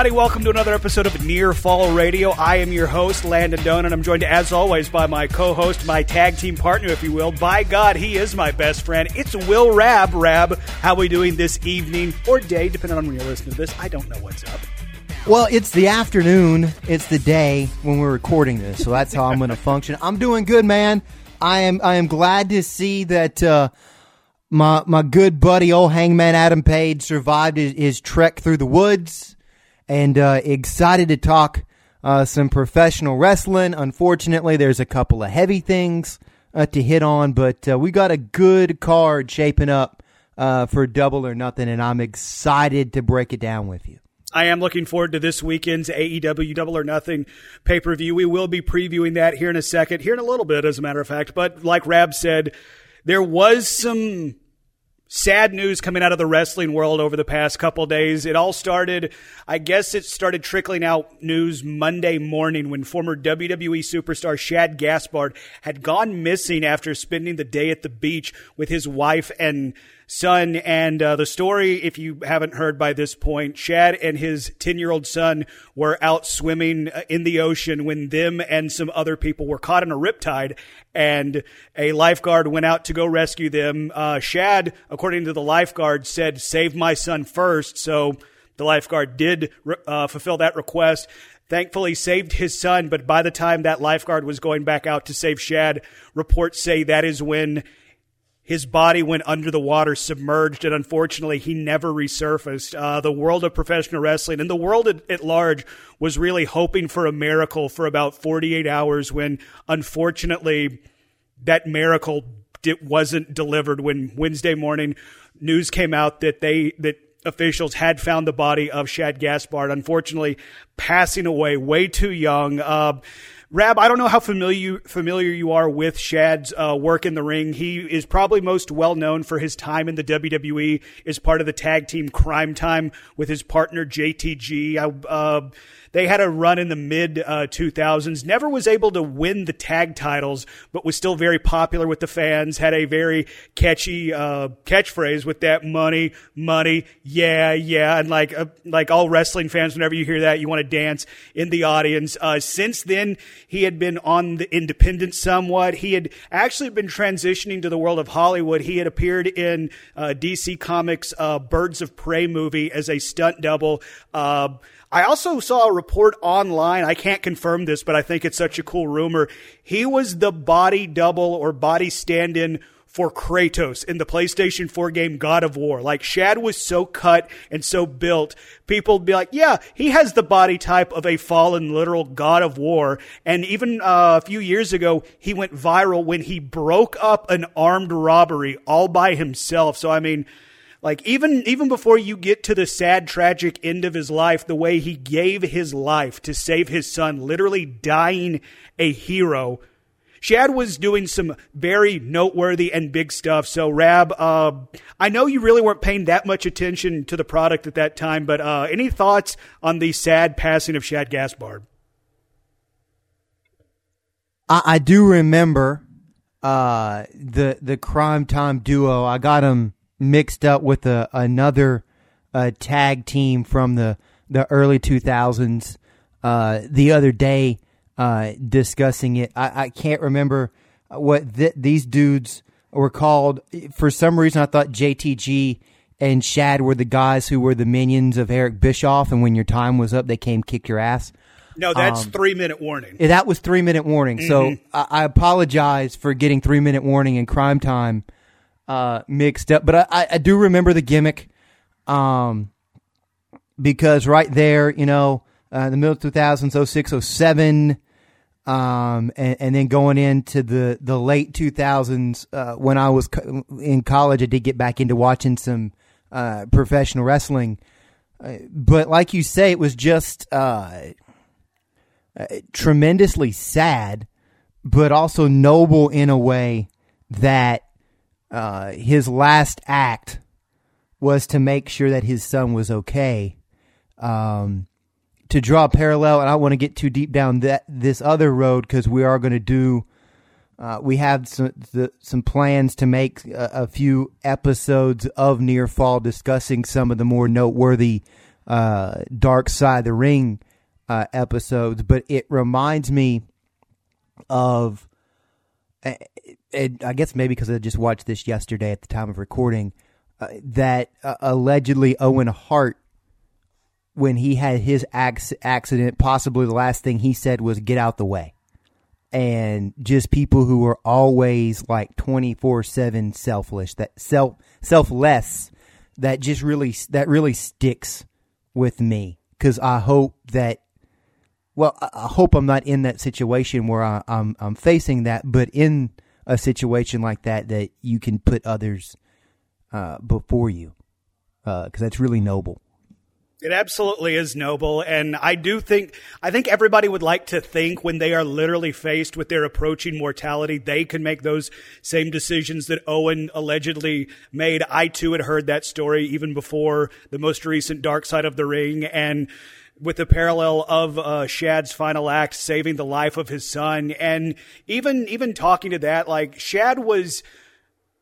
Everybody, welcome to another episode of Near Fall Radio. I am your host, Landon Doan, and I'm joined, as always, by my co host, my tag team partner, if you will. By God, he is my best friend. It's Will Rab. Rab, how are we doing this evening or day, depending on when you're listening to this? I don't know what's up. Well, it's the afternoon. It's the day when we're recording this, so that's how I'm going to function. I'm doing good, man. I am. I am glad to see that uh, my my good buddy, old Hangman Adam Page, survived his, his trek through the woods and uh, excited to talk uh, some professional wrestling. Unfortunately, there's a couple of heavy things uh, to hit on, but uh, we got a good card shaping up uh, for Double or Nothing, and I'm excited to break it down with you. I am looking forward to this weekend's AEW Double or Nothing pay per view. We will be previewing that here in a second, here in a little bit, as a matter of fact. But like Rab said, there was some sad news coming out of the wrestling world over the past couple days. It all started, I guess it started trickling out news Monday morning when former WWE superstar Shad Gaspard had gone missing after spending the day at the beach with his wife and son. And uh, the story, if you haven't heard by this point, Shad and his 10 year old son were out swimming uh, in the ocean when them and some other people were caught in a riptide. And a lifeguard went out to go rescue them. Uh, Shad, according to the lifeguard, said, Save my son first. So the lifeguard did uh, fulfill that request thankfully saved his son. But by the time that lifeguard was going back out to save Shad, reports say that is when his body went under the water, submerged, and unfortunately, he never resurfaced. Uh, the world of professional wrestling and the world at, at, large was really hoping for a miracle for about 48 hours when, unfortunately, that miracle wasn't delivered. When Wednesday morning news came out that they that officials had found the body of Shad Gaspard, unfortunately, passing away way too young. Uh, Rab, I don't know how familiar familiar you are with Shad's uh, work in the ring. He is probably most well known for his time in the WWE as part of the tag team Cryme Tyme with his partner JTG. I, uh, they had a run in the mid uh, 2000s. Never was able to win the tag titles, but was still very popular with the fans. Had a very catchy uh, catchphrase with that money, money, yeah, yeah, and like uh, like all wrestling fans, whenever you hear that, you want to dance in the audience. Uh, since then, he had been on the independent somewhat. He had actually been transitioning to the world of Hollywood. He had appeared in uh, DC Comics' uh, Birds of Prey movie as a stunt double. I also saw a report online. I can't confirm this, but I think it's such a cool rumor. He was the body double or body stand in for Kratos in the PlayStation 4 game God of War. Like Shad was so cut and so built, people would be like, yeah, he has the body type of a fallen literal God of War. And even uh, a few years ago, he went viral when he broke up an armed robbery all by himself. So I mean, like even even before you get to the sad tragic end of his life, the way he gave his life to save his son, literally dying a hero. Shad was doing some very noteworthy and big stuff. So, Rab, uh, I know you really weren't paying that much attention to the product at that time, but uh, any thoughts on the sad passing of Shad Gaspard? I, I do remember uh, the the Cryme Tyme duo. I got them mixed up with a, another uh, tag team from the, the early 2000s uh, the other day uh, discussing it. I, I, can't remember what th- these dudes were called. For some reason, I thought JTG and Shad were the guys who were the minions of Eric Bischoff, and when your time was up, they came kick your ass. No, that's um, three minute warning. That was three minute warning. Mm-hmm. So I, I, apologize for getting three minute warning in Cryme Tyme uh, mixed up. But I, I do remember the gimmick um, because right there, you know, uh, the middle of 2000s, 06, 07, um, and, and, then going into the, the late 2000s uh, when I was co- in college, I did get back into watching some uh, professional wrestling. Uh, but like you say, it was just uh, tremendously sad, but also noble in a way that uh, his last act was to make sure that his son was okay. Um, to draw a parallel, and I want to get too deep down that this other road because we are going to do. Uh, we have some the, some plans to make a, a, few episodes of Near Fall discussing some of the more noteworthy uh, Dark Side of the Ring uh, episodes, but it reminds me of, and I guess maybe because I just watched this yesterday at the time of recording, uh, that uh, allegedly Owen Hart, when he had his ac- accident, possibly the last thing he said was "get out the way," and just people who are always like twenty four seven selfish, that self selfless, that just really that really sticks with me. Because I hope that well, I hope I'm not in that situation where I, I'm, I'm facing that, but in a situation like that, that you can put others uh, before you, because uh, that's really noble. It absolutely is noble, and I do think I think everybody would like to think when they are literally faced with their approaching mortality, they can make those same decisions that Owen allegedly made. I too had heard that story even before the most recent Dark Side of the Ring, and with the parallel of uh, Shad's final act saving the life of his son, and even even talking to that, like Shad was,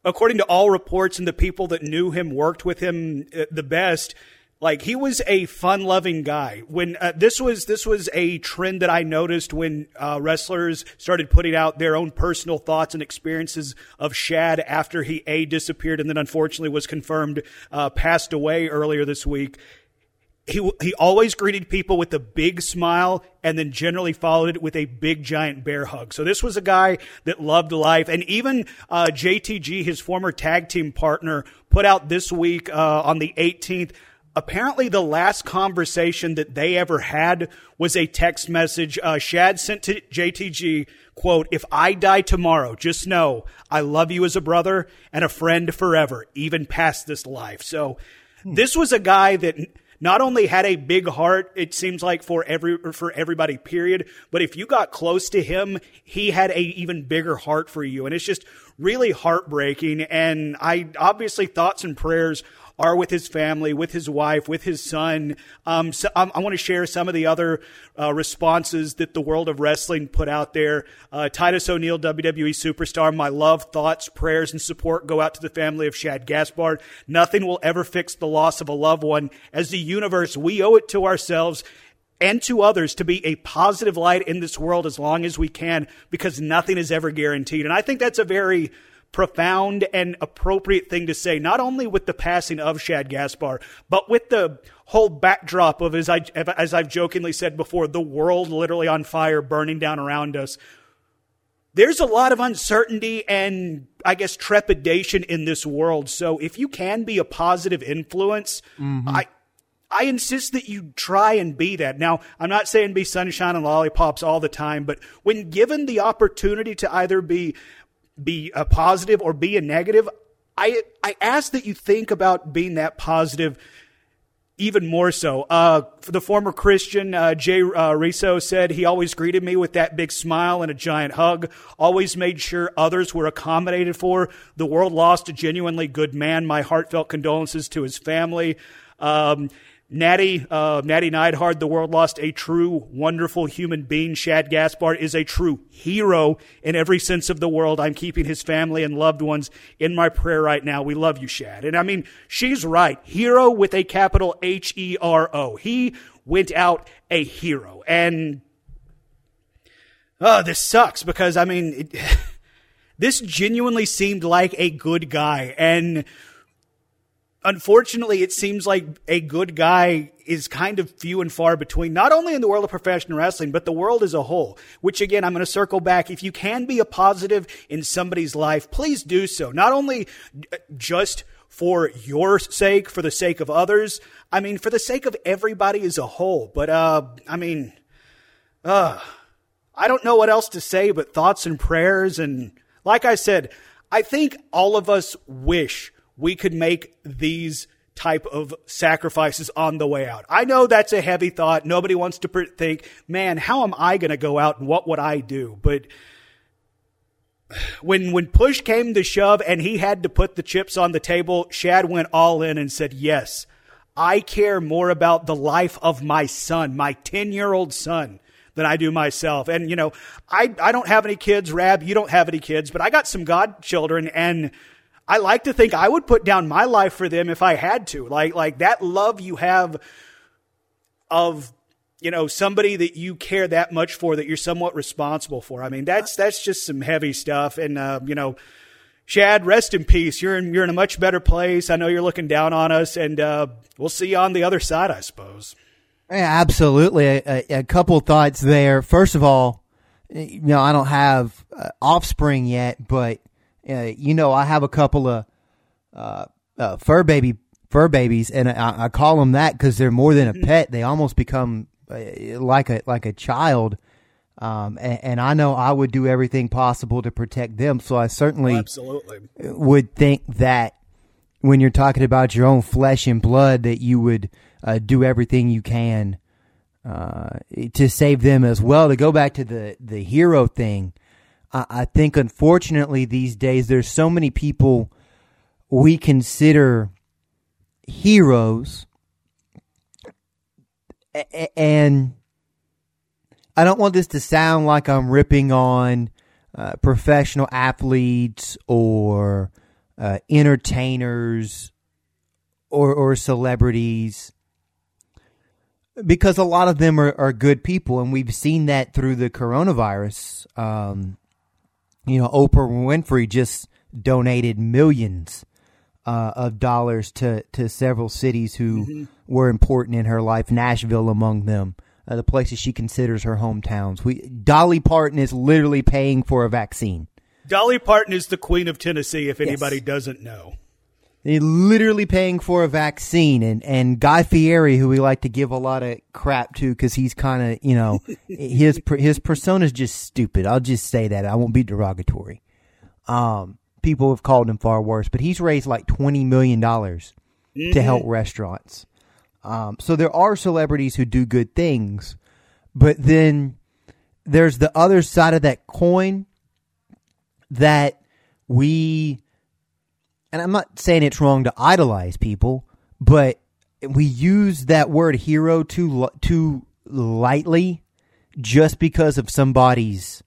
according to all reports and the people that knew him, worked with him uh, the best. Like he was a fun-loving guy. When uh, this was this was a trend that I noticed when uh, wrestlers started putting out their own personal thoughts and experiences of Shad after he a disappeared and then unfortunately was confirmed uh, passed away earlier this week he he always greeted people with a big smile and then generally followed it with a big giant bear hug. So this was a guy that loved life, and even uh, JTG, his former tag team partner, put out this week uh, on the 18th. Apparently, the last conversation that they ever had was a text message uh, Shad sent to JTG. Quote, if I die tomorrow, just know I love you as a brother and a friend forever, even past this life. So, this was a guy that not only had a big heart, it seems like for every for everybody, period. But if you got close to him, he had a even bigger heart for you, and it's just really heartbreaking. And I obviously thoughts and prayers are with his family, with his wife, with his son. Um, so I, I want to share some of the other uh, responses that the world of wrestling put out there. Uh, Titus O'Neil, WWE superstar, my love, thoughts, prayers, and support go out to the family of Shad Gaspard. Nothing will ever fix the loss of a loved one. As the universe, we owe it to ourselves and to others to be a positive light in this world as long as we can because nothing is ever guaranteed. And I think that's a very profound and appropriate thing to say, not only with the passing of Shad Gaspard, but with the whole backdrop of, as, I, as I've jokingly said before, the world literally on fire, burning down around us. There's a lot of uncertainty and, I guess, trepidation in this world. So if you can be a positive influence, mm-hmm. I, I insist that you try and be that. Now, I'm not saying be sunshine and lollipops all the time, but when given the opportunity to either be be a positive or be a negative, I I ask that you think about being that positive even more so. Uh, the former Christian uh, Jay uh, Reso said he always greeted me with that big smile and a giant hug. Always made sure others were accommodated for. The world lost a genuinely good man. My heartfelt condolences to his family. Um, Natty, uh, Natty Neidhart, the world lost a true, wonderful human being. Shad Gaspard is a true hero in every sense of the world. I'm keeping his family and loved ones in my prayer right now. We love you, Shad. And I mean, she's right. Hero with a capital H E R O. He went out a hero. And, oh, this sucks because I mean, it, this genuinely seemed like a good guy. And, unfortunately, it seems like a good guy is kind of few and far between, not only in the world of professional wrestling, but the world as a whole. Which again, I'm going to circle back. If you can be a positive in somebody's life, please do so. Not only just for your sake, for the sake of others. I mean, for the sake of everybody as a whole. But, uh, I mean, uh, I don't know what else to say but thoughts and prayers. And like I said, I think all of us wish we could make these type of sacrifices on the way out. I know that's a heavy thought. Nobody wants to think, man, how am I going to go out and what would I do? But when when push came to shove and he had to put the chips on the table, Shad went all in and said, "Yes, I care more about the life of my son, my 10-year-old son." than I do myself. And you know, I I don't have any kids, Rab, you don't have any kids, but I got some godchildren and I like to think I would put down my life for them if I had to. Like, like that love you have of you know somebody that you care that much for that you're somewhat responsible for. I mean, that's that's just some heavy stuff, and uh, you know. Shad, rest in peace. You're in you're in a much better place. I know you're looking down on us, and uh, we'll see you on the other side, I suppose. Yeah, absolutely. A, a, couple thoughts there. First of all, you know, I don't have uh, offspring yet, but uh, you know, I have a couple of uh, uh fur baby fur babies, and I, I call them that because they're more than a pet. They almost become uh, like a like a child. Um, and, and, I know I would do everything possible to protect them. So I certainly oh, absolutely would think that when you're talking about your own flesh and blood, that you would uh, do everything you can uh, to save them as well. To go back to the the hero thing, I, think unfortunately these days there's so many people we consider heroes, and I don't want this to sound like I'm ripping on uh, professional athletes or uh, entertainers or or celebrities because a lot of them are, are good people, and we've seen that through the coronavirus. Um, you know, Oprah Winfrey just donated millions uh, of dollars to, to several cities who mm-hmm. were important in her life, Nashville among them uh, the places she considers her hometowns. We Dolly Parton is literally paying for a vaccine. Dolly Parton is the queen of Tennessee. If anybody yes. doesn't know, they're literally paying for a vaccine, and and Guy Fieri, who we like to give a lot of crap to, because he's kind of you know his his persona is just stupid. I'll just say that I won't be derogatory. Um, people have called him far worse, but he's raised like twenty million dollars mm-hmm. to help restaurants. Um, so there are celebrities who do good things, but then there's the other side of that coin that we, and I'm not saying it's wrong to idolize people, but we use that word hero too too lightly just because of somebody's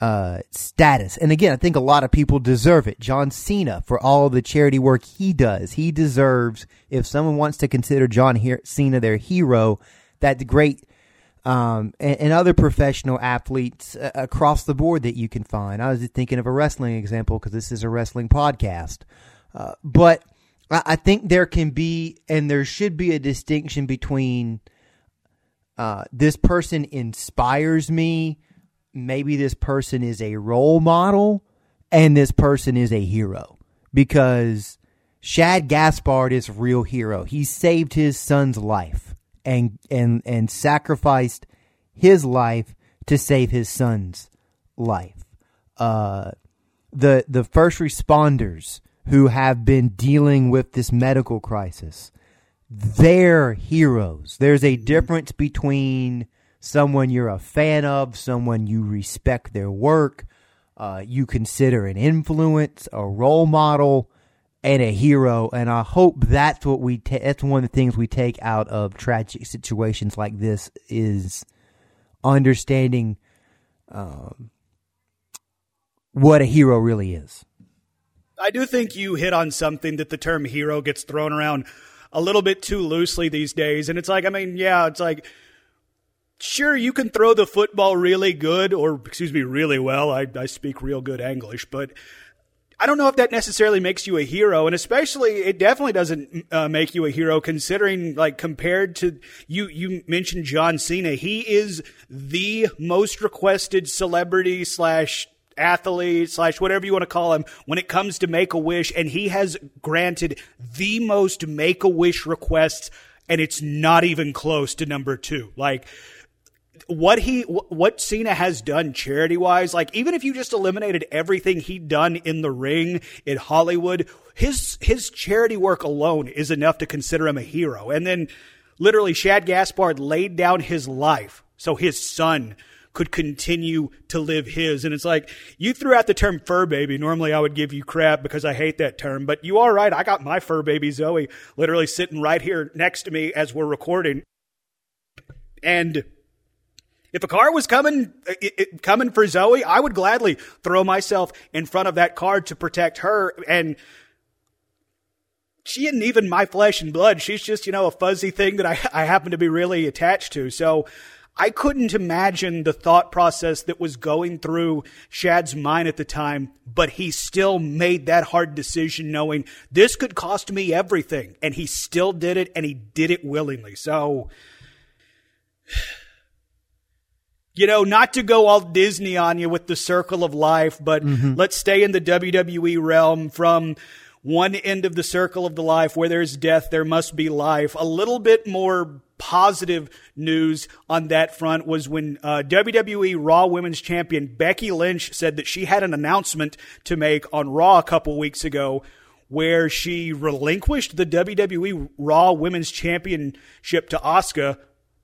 uh, status. And again, I think a lot of people deserve it. John Cena, for all the charity work he does, he deserves, if someone wants to consider John Cena their hero, that great, um, and, and, other professional athletes uh, across the board that you can find. I was thinking of a wrestling example because this is a wrestling podcast. Uh, but I, I think there can be, and there should be a distinction between, uh, this person inspires me maybe this person is a role model and this person is a hero because Shad Gaspard is a real hero. He saved his son's life and and and sacrificed his life to save his son's life. Uh, the the first responders who have been dealing with this medical crisis, they're heroes. There's a difference between someone you're a fan of, someone you respect their work, uh, you consider an influence, a role model, and a hero. And I hope that's what we ta- that's one of the things we take out of tragic situations like this is understanding um, what a hero really is. I do think you hit on something that the term hero gets thrown around a little bit too loosely these days. And it's like, I mean, yeah, it's like sure, you can throw the football really good, or excuse me, really well. I, I speak real good English, but I don't know if that necessarily makes you a hero, and especially it definitely doesn't uh, make you a hero considering, like, compared to you. You mentioned John Cena. He is the most requested celebrity slash athlete slash whatever you want to call him when it comes to Make a Wish, and he has granted the most Make a Wish requests, and it's not even close to number two. Like what he what Cena has done charity wise, like even if you just eliminated everything he'd done in the ring in Hollywood, his his charity work alone is enough to consider him a hero. And then literally Shad Gaspard laid down his life so his son could continue to live his. And it's like, you threw out the term fur baby. Normally I would give you crap because I hate that term, but you are right. I got my fur baby Zoe literally sitting right here next to me as we're recording. And if a car was coming, uh, it, it, coming for Zoe, I would gladly throw myself in front of that car to protect her. And she isn't even my flesh and blood. She's just, you know, a fuzzy thing that I, I happen to be really attached to. So I couldn't imagine the thought process that was going through Shad's mind at the time, but he still made that hard decision knowing this could cost me everything. And he still did it and he did it willingly. So, you know, not to go all Disney on you with the circle of life, but mm-hmm. let's stay in the WWE realm from one end of the circle of the life where there's death, there must be life. A little bit more positive news on that front was when uh, WWE Raw Women's Champion Becky Lynch said that she had an announcement to make on Raw a couple weeks ago where she relinquished the WWE Raw Women's Championship to Asuka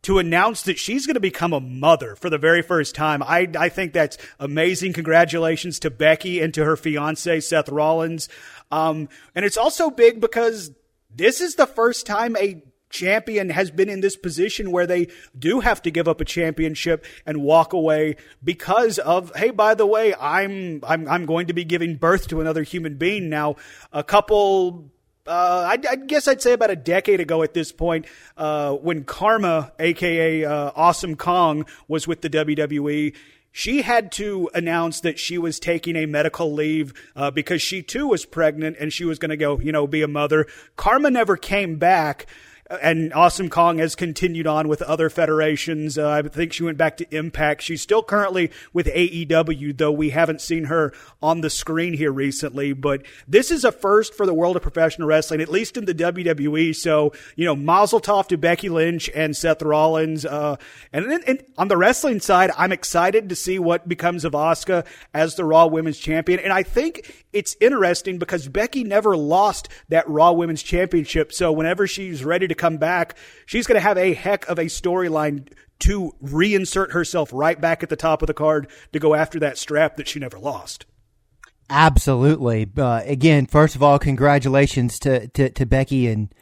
to announce that she's going to become a mother for the very first time. I, I think that's amazing. Congratulations to Becky and to her fiance, Seth Rollins. Um, and it's also big because this is the first time a champion has been in this position where they do have to give up a championship and walk away because of hey by the way I'm I'm I'm going to be giving birth to another human being now a couple uh, I, I, guess I'd say about a decade ago at this point, uh, when Karma, aka uh, Awesome Kong, was with the WWE, she had to announce that she was taking a medical leave uh, because she too was pregnant and she was going to go, you know, be a mother. Karma never came back and Awesome Kong has continued on with other federations. Uh, I think she went back to Impact. She's still currently with AEW, though we haven't seen her on the screen here recently. But this is a first for the world of professional wrestling, at least in the WWE. So, you know, Mazel Tov to Becky Lynch and Seth Rollins. Uh, and then and on the wrestling side, I'm excited to see what becomes of Asuka as the Raw Women's Champion. And I think it's interesting because Becky never lost that Raw Women's Championship. So whenever she's ready to come back, she's going to have a heck of a storyline to reinsert herself right back at the top of the card to go after that strap that she never lost. Absolutely. Uh, again, first of all, congratulations to, to, to Becky and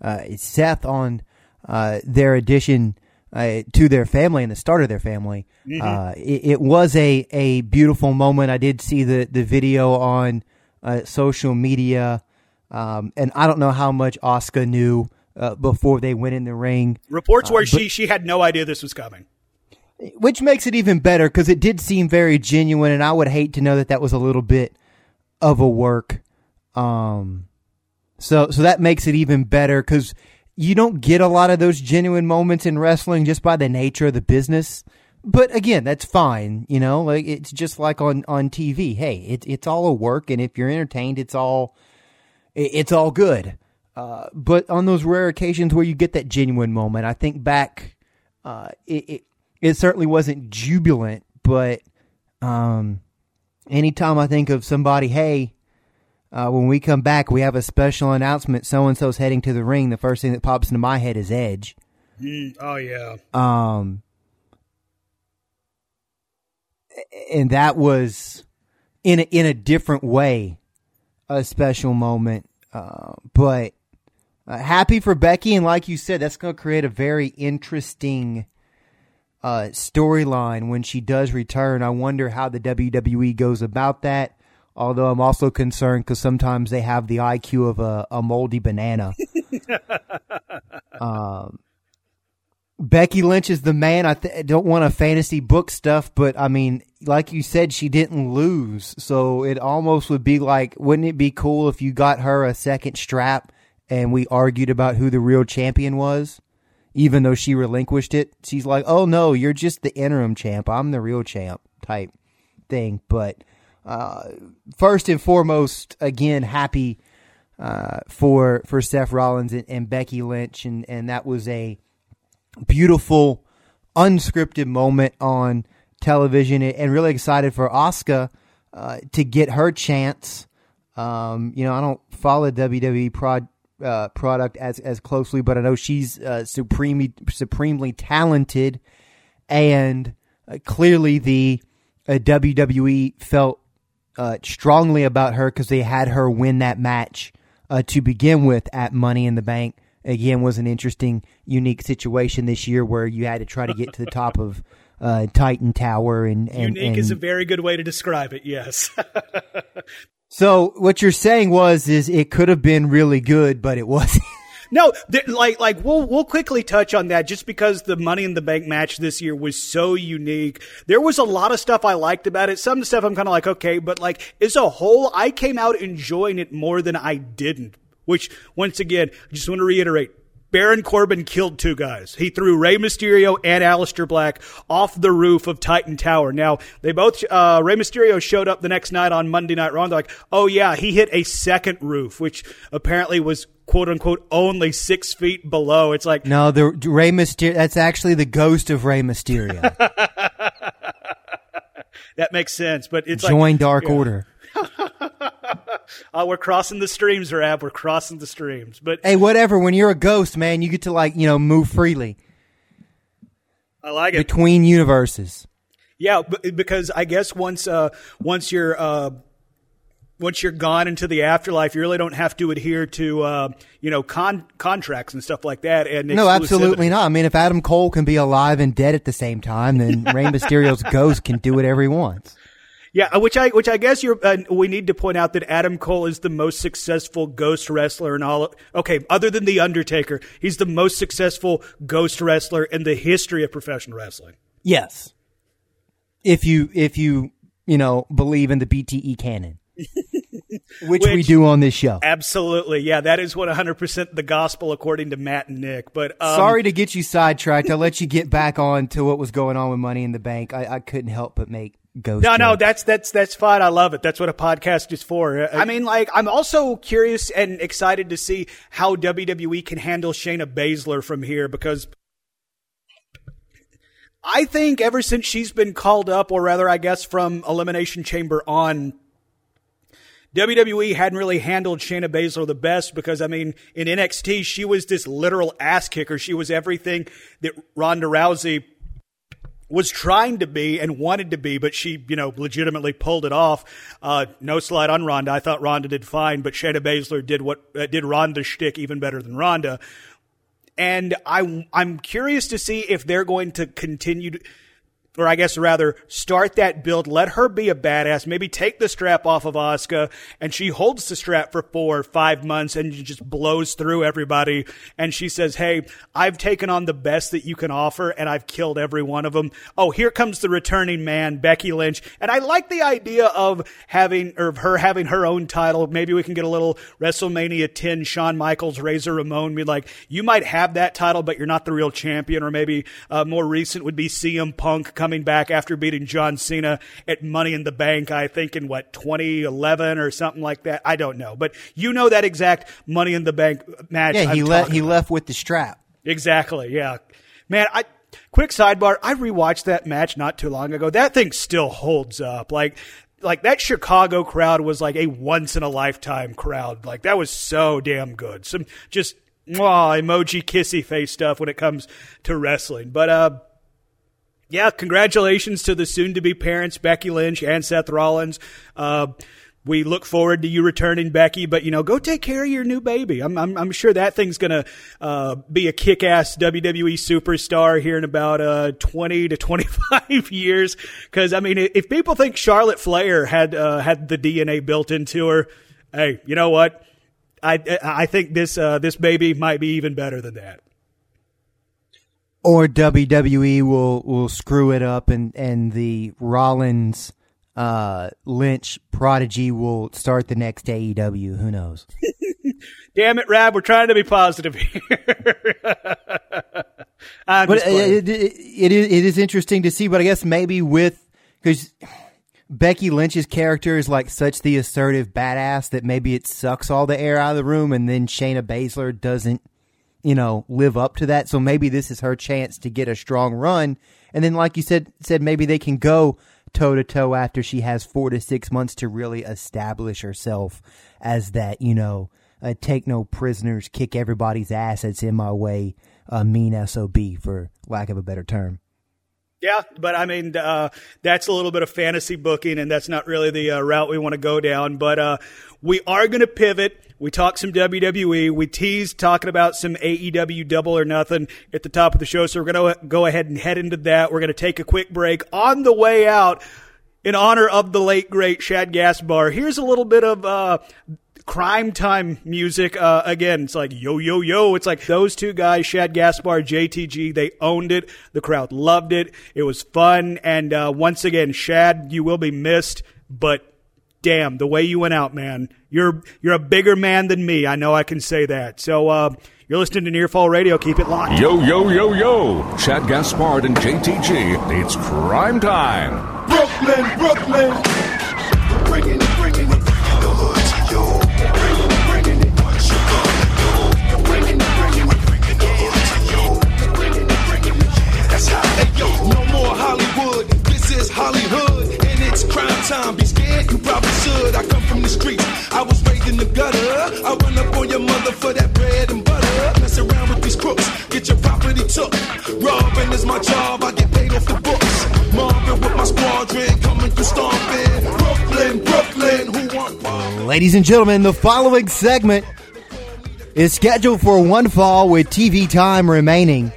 uh, Seth on uh, their addition uh, to their family and the start of their family. Mm-hmm. Uh, it, it, was a, a beautiful moment. I did see the, the video on uh, social media, um, and I don't know how much Asuka knew uh, before they went in the ring. Reports where uh, she she had no idea this was coming. Which makes it even better because it did seem very genuine, and I would hate to know that that was a little bit of a work. Um, so so that makes it even better because you don't get a lot of those genuine moments in wrestling just by the nature of the business. But again, that's fine. You know, like it's just like on, on TV. Hey, it's, it's all a work. And if you're entertained, it's all, it's all good. Uh, but on those rare occasions where you get that genuine moment, I think back, uh, it, it, it certainly wasn't jubilant, but, um, anytime I think of somebody, hey, uh, when we come back, we have a special announcement. So and so's heading to the ring. The first thing that pops into my head is Edge. Mm, oh yeah. Um, and that was in a, in a different way a special moment. Uh, but uh, happy for Becky, and like you said, that's going to create a very interesting uh, storyline when she does return. I wonder how the WWE goes about that. Although I'm also concerned because sometimes they have the IQ of a, a moldy banana. um, Becky Lynch is the man. I th- don't want a fantasy book stuff, but I mean, like you said, she didn't lose. So it almost would be like, wouldn't it be cool if you got her a second strap and we argued about who the real champion was? Even though she relinquished it, she's like, oh no, you're just the interim champ. I'm the real champ type thing. But uh, first and foremost, again, happy uh, for for Seth Rollins and, and, Becky Lynch, and and that was a beautiful, unscripted moment on television, and really excited for Asuka uh, to get her chance. Um, you know, I don't follow WWE prod, uh, product as as closely, but I know she's uh, supremely supremely talented, and uh, clearly the WWE felt uh, strongly about her because they had her win that match uh, to begin with at Money in the Bank. Again, was an interesting, unique situation this year where you had to try to get to the top of uh, Titan Tower and, and unique and, is a very good way to describe it. Yes. So what you're saying was is it could have been really good, but it wasn't. No, like like we'll we'll quickly touch on that just because the Money in the Bank match this year was so unique. There was a lot of stuff I liked about it. Some stuff I'm kind of like okay, but like as a whole, I came out enjoying it more than I didn't. Which once again, I just want to reiterate. Baron Corbin killed two guys. He threw Rey Mysterio and Aleister Black off the roof of Titan Tower. Now, they both, uh, Rey Mysterio showed up the next night on Monday Night Raw. They're like, oh yeah, he hit a second roof, which apparently was quote unquote only six feet below. It's like no, the Rey Mysterio. That's actually the ghost of Rey Mysterio. that makes sense, but it's join like, Dark. Order. uh, we're crossing the streams, Rab. We're crossing the streams. But hey, whatever. When you're a ghost, man, you get to like you know move freely. I like it between universes. Yeah, because I guess once uh, once you're uh, once you're gone into the afterlife, you really don't have to adhere to uh, you know con- contracts and stuff like that. And no, absolutely not. I mean, if Adam Cole can be alive and dead at the same time, then Rey Mysterio's ghost can do whatever he wants. Yeah, uh, which I which I guess you're. Uh, we need to point out that Adam Cole is the most successful ghost wrestler in all. Of, okay, other than the Undertaker, he's the most successful ghost wrestler in the history of professional wrestling. Yes, if you if you you know believe in the BTE canon. Which, Which, we do on this show. Absolutely. Yeah, that is what 100% the gospel according to Matt and Nick. But um, Sorry to get you sidetracked. I'll let you get back on to what was going on with Money in the Bank. I, I couldn't help but make ghost. No, no, that's that's that's fine. I love it. That's what a podcast is for. Uh, I mean, like, I'm also curious and excited to see how WWE can handle Shayna Baszler from here because I think ever since she's been called up, or rather, I guess from Elimination Chamber on. WWE hadn't really handled Shayna Baszler the best because, I mean, in NXT, she was this literal ass kicker. She was everything that Ronda Rousey was trying to be and wanted to be, but she, you know, legitimately pulled it off. Uh, no slide on Ronda. I thought Ronda did fine, but Shayna Baszler did what uh, did Ronda shtick even better than Ronda. And I, I'm curious to see if they're going to continue to or I guess rather start that build. Let her be a badass. Maybe take the strap off of Asuka and she holds the strap for four or five months and just blows through everybody. And she says, Hey, I've taken on the best that you can offer and I've killed every one of them. Oh, here comes the returning man, Becky Lynch. And I like the idea of having, or of her having her own title. Maybe we can get a little WrestleMania 10 Shawn Michaels, Razor Ramon be like, you might have that title, but you're not the real champion. Or maybe uh, more recent would be CM Punk coming coming back after beating John Cena at Money in the Bank, I think in what, 2011 or something like that. I don't know. But you know that exact Money in the Bank match. Yeah, he, le- he left with the strap. Exactly. Yeah. Man, I, quick sidebar. I rewatched that match not too long ago. That thing still holds up. Like, like that Chicago crowd was like a once in a lifetime crowd. Like that was so damn good. Some just mwah, emoji kissy face stuff when it comes to wrestling. But uh yeah, congratulations to the soon to be parents, Becky Lynch and Seth Rollins. Uh, we look forward to you returning, Becky. But you know, go take care of your new baby. I'm I'm, I'm sure that thing's gonna uh, be a kick-ass WWE superstar here in about uh, 20 to 25 years. Because I mean, if people think Charlotte Flair had uh, had the DNA built into her, hey, you know what? I I think this uh, this baby might be even better than that or WWE will will screw it up and and the Rollins uh, Lynch prodigy will start the next AEW. Who knows? Damn it, Rab! We're trying to be positive here. but it, it, it is it is interesting to see, but I guess maybe with because Becky Lynch's character is like such the assertive badass that maybe it sucks all the air out of the room, and then Shayna Baszler doesn't you know, live up to that. So maybe this is her chance to get a strong run. And then, like you said, said maybe they can go toe to toe after she has four to six months to really establish herself as that, you know, take no prisoners, kick everybody's ass that's in my way, uh, mean SOB, for lack of a better term. Yeah, but I mean, uh, that's a little bit of fantasy booking, and that's not really the uh, route we want to go down. But uh, we are going to pivot. We talk some WWE. We tease talking about some AEW double or nothing at the top of the show. So we're going to go ahead and head into that. We're going to take a quick break. On the way out, in honor of the late great Shad Gaspard. here's a little bit of uh, Cryme Tyme music. Uh, again, it's like yo yo yo. It's like those two guys, Shad Gaspard, JTG. They owned it. The crowd loved it. It was fun. And uh, once again, Shad, you will be missed, but. Damn, the way you went out, man. You're you're a bigger man than me. I know I can say that. So uh, you're listening to Nearfall Radio. Keep it locked. Yo, yo, yo, yo. Shad Gaspard and JTG. It's crime time. Brooklyn, Brooklyn. Bringing it, bringing it. The hood to you. Bringing it, what you gonna do? Bringing it, bringing it. The hood to you. Bringing it, bringing it. That's how. No more Hollywood. This is Hollywood, crime time. Be scared, you probably should. I come from the streets. I was raised in the gutter. I run up on your mother for that bread and butter. Mess around with these crooks, get your property took. Robbing is my job. I get paid off the books. Marvin with my squadron coming through stomping. Brooklyn, Brooklyn, who want? Ladies and gentlemen, the following segment is scheduled for one fall with TV time remaining.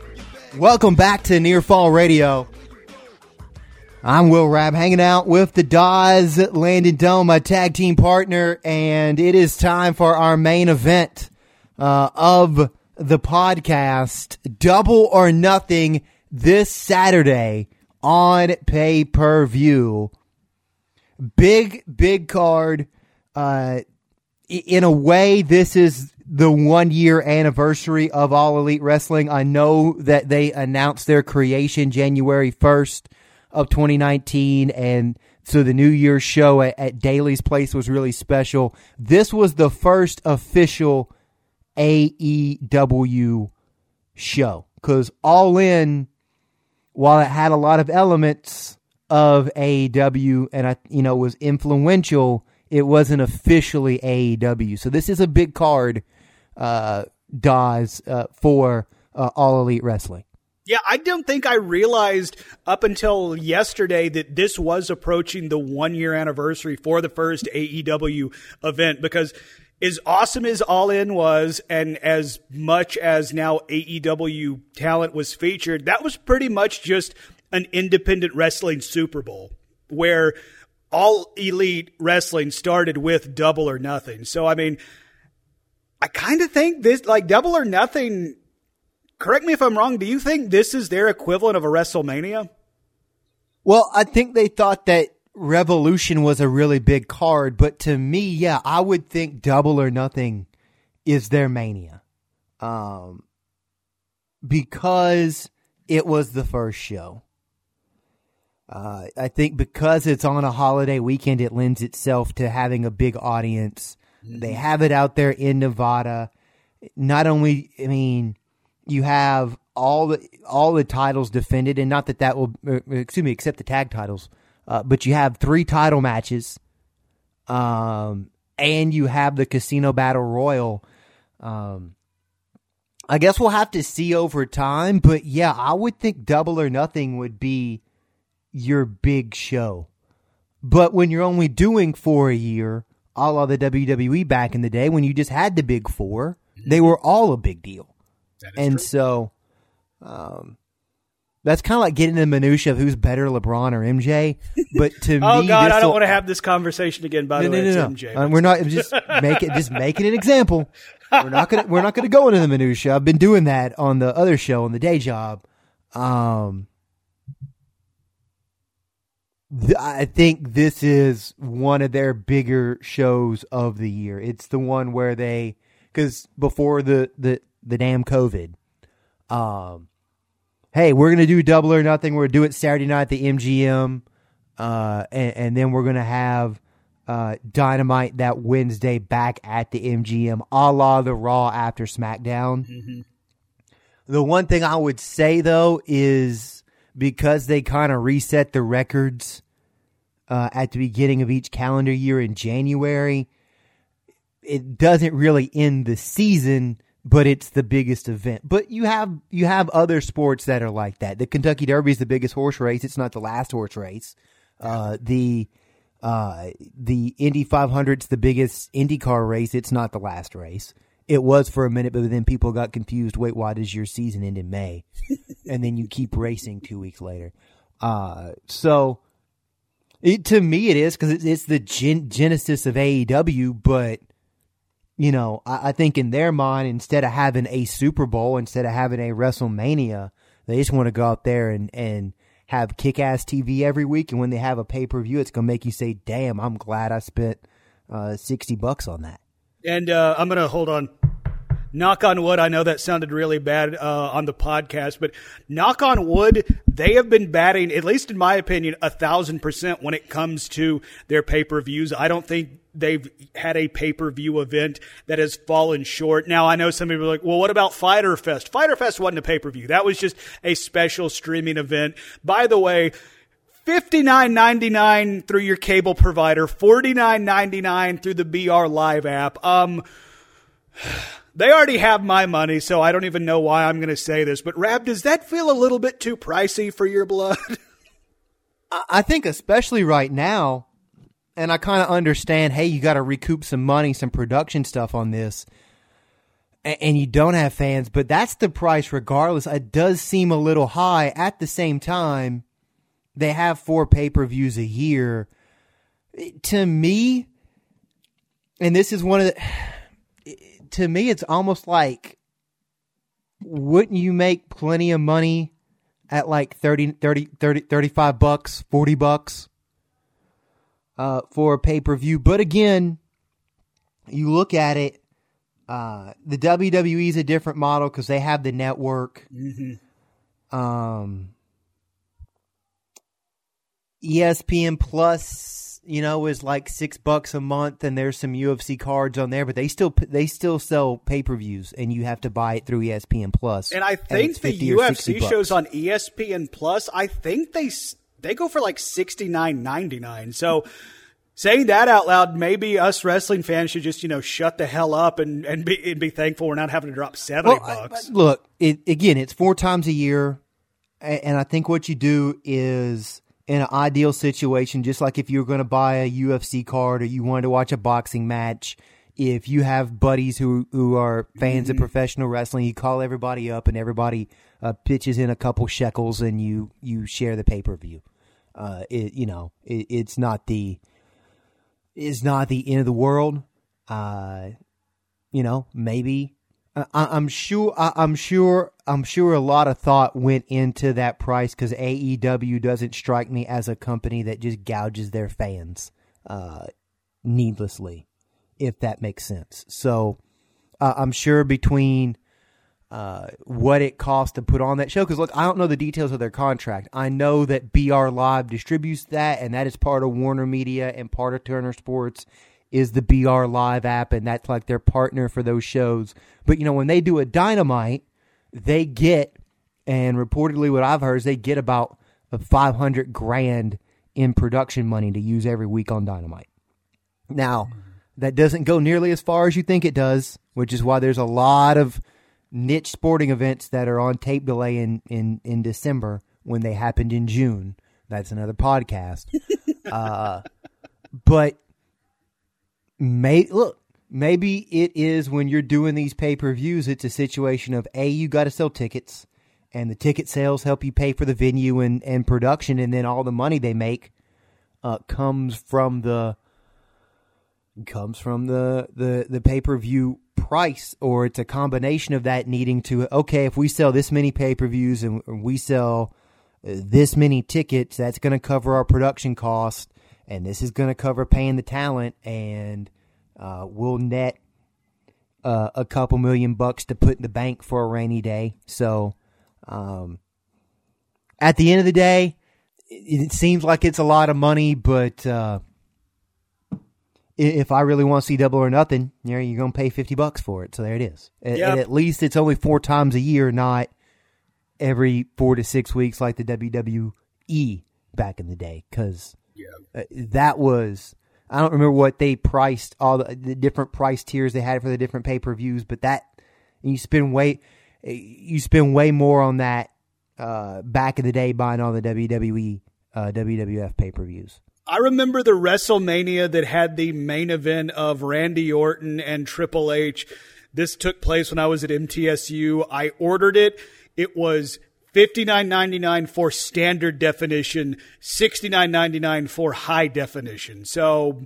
Welcome back to Near Fall Radio. I'm Will Rab, hanging out with the Dawes Landon Dome, my tag team partner, and it is time for our main event uh, of the podcast, Double or Nothing, this Saturday on pay per view. Big, big card. Uh, in a way, this is the one year anniversary of All Elite Wrestling. I know that they announced their creation January 1st of 2019 and so the New Year's show at, at Daily's Place was really special. This was the first official AEW show because All In, while it had a lot of elements of AEW and I, you know, was influential, it wasn't officially AEW. So this is a big card, uh, Dawes, uh, for uh, All Elite Wrestling. Yeah, I don't think I realized up until yesterday that this was approaching the one year anniversary for the first AEW event because as awesome as All In was and as much as now AEW talent was featured, that was pretty much just an independent wrestling Super Bowl where all elite wrestling started with double or nothing. So, I mean, I kind of think this, like double or nothing, correct me if I'm wrong. Do you think this is their equivalent of a WrestleMania? Well, I think they thought that Revolution was a really big card, but to me, yeah, I would think Double or Nothing is their mania. Um, because it was the first show. Uh, I think because it's on a holiday weekend, it lends itself to having a big audience. They have it out there in Nevada. Not only, I mean, you have all the all the titles defended, and not that that will, uh, excuse me, except the tag titles. Uh, but you have three title matches, um, and you have the Casino Battle Royal. Um, I guess we'll have to see over time, but yeah, I would think Double or Nothing would be your big show. But when you're only doing four a year, a la the WWE back in the day, when you just had the big four, they were all a big deal. And so, um, that's kind of like getting the minutia of who's better, LeBron or MJ. But to me, Oh me, God, I don't want to have this conversation again. By no, the way, no, no. MJ. Uh, we're not just make it just making an example. We're not gonna we're not gonna go into the minutia. I've been doing that on the other show on the day job. Um, th- I think this is one of their bigger shows of the year. It's the one where they because before the the the damn COVID, um, hey, we're gonna do double or nothing. We're gonna do it Saturday night at the MGM, uh, and, and then we're gonna have uh, Dynamite that Wednesday back at the MGM, a la the Raw after SmackDown. The one thing I would say though is because they kind of reset the records uh, at the beginning of each calendar year in January, it doesn't really end the season, but it's the biggest event. But you have you have other sports that are like that. The Kentucky Derby is the biggest horse race. It's not the last horse race. Uh, the uh, the Indy 500's the biggest IndyCar race. It's not the last race. It was for a minute, but then people got confused. Wait, why does your season end in May? and then you keep racing two weeks later. Uh, so It, to me, it is because it's, it's the gen- genesis of AEW. But you know, I, I think in their mind, instead of having a Super Bowl, instead of having a WrestleMania, they just want to go out there and and have kick ass TV every week. And when they have a pay per view, it's gonna make you say, "Damn, I'm glad I spent uh, sixty bucks on that." And uh, I'm going to hold on. Knock on wood. I know that sounded really bad uh, on the podcast, but knock on wood, they have been batting, at least in my opinion, a thousand percent when it comes to their pay per views. I don't think they've had a pay per view event that has fallen short. Now, I know some people are like, well, what about Fyter Fest? Fyter Fest wasn't a pay per view. That was just a special streaming event. By the way, Fifty nine ninety nine through your cable provider, forty nine ninety nine through the BR Live app. Um, they already have my money, so I don't even know why I'm going to say this. But Rab, does that feel a little bit too pricey for your blood? I think especially right now, and I kind of understand. Hey, you got to recoup some money, some production stuff on this, and you don't have fans, but that's the price regardless. It does seem a little high. At the same time, they have four pay per views a year. To me, and this is one of the. To me, it's almost like, wouldn't you make plenty of money at like 30, 30, 30 35 bucks, 40 bucks uh, for a pay per view? But again, you look at it, uh, the WWE is a different model because they have the network. Um, E ESPN Plus, you know, is like six bucks a month, and there's some UFC cards on there, but they still they still sell pay per views, and you have to buy it through ESPN Plus. and I think the 50 or 60 UFC shows on ESPN Plus, I think they they go for like sixty nine ninety nine. So. Saying that out loud, maybe us wrestling fans should just, you know, shut the hell up and, and be and be thankful we're not having to drop seventy Well, bucks. I- look, it, again, it's four times a year, and I think what you do is in an ideal situation, just like if you were going to buy a UFC card or you wanted to watch a boxing match. If you have buddies who who are fans Mm-hmm. of professional wrestling, you call everybody up and everybody uh, pitches in a couple shekels and you you share the pay per view. Uh, it, you know, it, it's not the it's not the end of the world. Uh, you know, maybe I, I'm sure. I, I'm sure. I'm sure a lot of thought went into that price because AEW doesn't strike me as a company that just gouges their fans uh, needlessly, if that makes sense. So uh, I'm sure between uh, what it costs to put on that show. Because look, I don't know the details of their contract. I know that BR Live distributes that, and that is part of Warner Media and part of Turner Sports is the BR Live app, and that's like their partner for those shows. But you know, when they do a Dynamite, they get, and reportedly, what I've heard is they get about five hundred grand in production money to use every week on Dynamite. Now, that doesn't go nearly as far as you think it does, which is why there's a lot of niche sporting events that are on tape delay in, in, in December when they happened in June. That's another podcast. uh, but may look, maybe it is when you're doing these pay per views, it's a situation of A, you got to sell tickets, and the ticket sales help you pay for the venue and, and production, and then all the money they make uh, comes from the comes from the the the pay per view price, or it's a combination of that needing to okay, if we sell this many pay per views and we sell uh, this many tickets, that's going to cover our production cost, and this is going to cover paying the talent, and uh, we'll net uh, a couple million bucks to put in the bank for a rainy day. So, um, at the end of the day, it, seems like it's a lot of money, but uh, if I really want to see double or nothing, you know, you're going to pay fifty bucks for it. So there it is. Yep. And at least it's only four times a year, not every four to six weeks like the WWE back in the day. Because uh, that was I don't remember what they priced all the, the different price tiers they had for the different pay per views, but that you spend way you spend way more on that uh, back in the day buying all the WWE uh, WWF pay per views. I remember the WrestleMania that had the main event of Randy Orton and Triple H. This took place when I was at MTSU. I ordered it. It was fifty nine ninety nine for standard definition, sixty nine ninety nine for high definition. So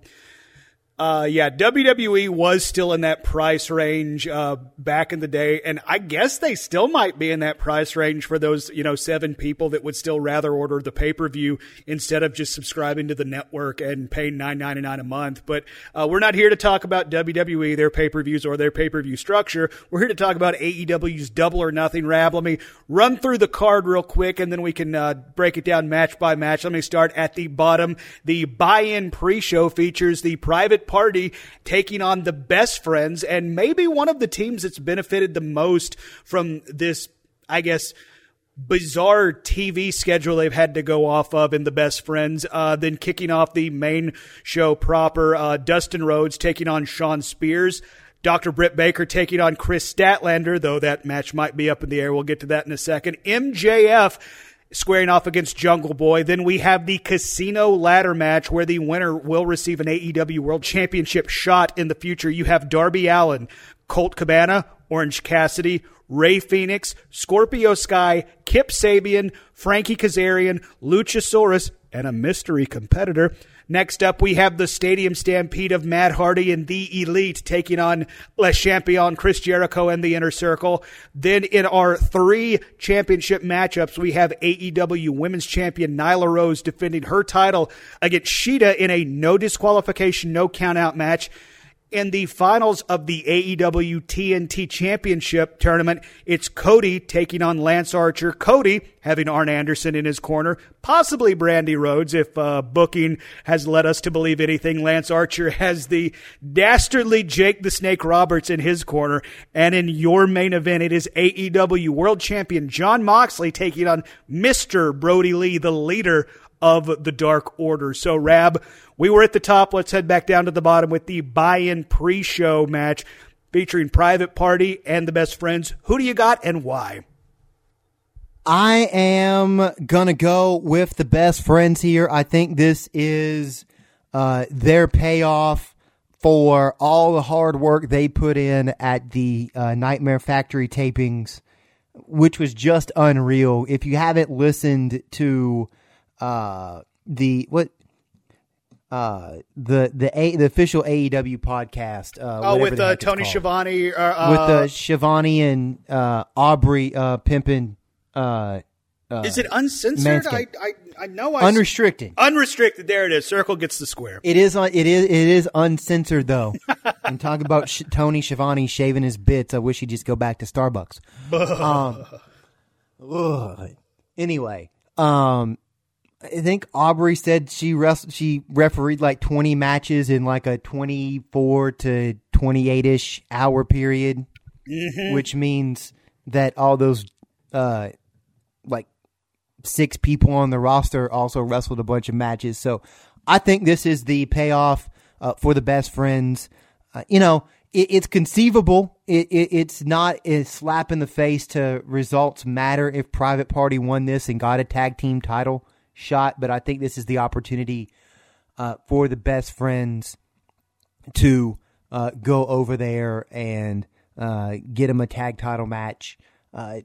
uh, yeah, WWE was still in that price range uh, back in the day, and I guess they still might be in that price range for those you know seven people that would still rather order the pay per view instead of just subscribing to the network and paying nine ninety nine a month. But uh, we're not here to talk about WWE, their pay per views, or their pay per view structure. We're here to talk about AEW's Double or Nothing. Rab, let me run through the card real quick, and then we can uh, break it down match by match. Let me start at the bottom. The buy in pre show features the private party taking on the best friends and maybe one of the teams that's benefited the most from this, I guess, bizarre TV schedule they've had to go off of in the best friends. Uh, then kicking off the main show proper, uh, Dustin Rhodes taking on Shawn Spears. Dr. Britt Baker taking on Kris Statlander, though that match might be up in the air. We'll get to that in a second. MJF squaring off against Jungle Boy. Then we have the casino ladder match where the winner will receive an AEW World Championship shot in the future. You have Darby Allin, Colt Cabana, Orange Cassidy, Rey Fenix, Scorpio Sky, Kip Sabian, Frankie Kazarian, Luchasaurus, and a mystery competitor. Next up, we have the Stadium Stampede of Matt Hardy and the Elite taking on Le Champion Chris Jericho and the Inner Circle. Then in our three championship matchups, we have AEW Women's Champion Nyla Rose defending her title against Shida in a no disqualification, no countout match in the finals of the AEW TNT Championship tournament, it's Cody taking on Lance Archer. Cody having Arn Anderson in his corner, possibly Brandi Rhodes, if uh, booking has led us to believe anything. Lance Archer has the dastardly Jake the Snake Roberts in his corner. And in your main event, it is AEW World Champion Jon Moxley taking on Mr. Brodie Lee, the leader of the Dark Order. So, Rab, we were at the top. Let's head back down to the bottom with the buy in pre show match featuring Private Party and the Best Friends. Who do you got and why? I am gonna go with the best friends here. I think this is uh, their payoff for all the hard work they put in at the uh, Nightmare Factory tapings, which was just unreal. If you haven't listened to uh, the what uh, the the a, the official AEW podcast, uh, Oh, with the uh, Tony Schiavone. Uh, uh, with uh, Schiavone and uh, Aubrey uh, pimping uh, is it uncensored? I, I, I know I. unrestricted. Unrestricted. There it is. Circle gets the square. It is un- it is it is uncensored though. I'm talking about Sh- Tony Schiavone shaving his bits. I wish he'd just go back to Starbucks. um, ugh. Anyway, um, I think Aubrey said she res- she refereed like 20 matches in like a 24 to 28 ish hour period, which means that all those uh like six people on the roster also wrestled a bunch of matches. So I think this is the payoff uh, for the best friends. Uh, you know, it, it's conceivable. It, it, it's not a slap in the face to results matter if Private Party won this and got a tag team title shot, but I think this is the opportunity uh, for the best friends to uh, go over there and uh, get him a tag title match. Uh,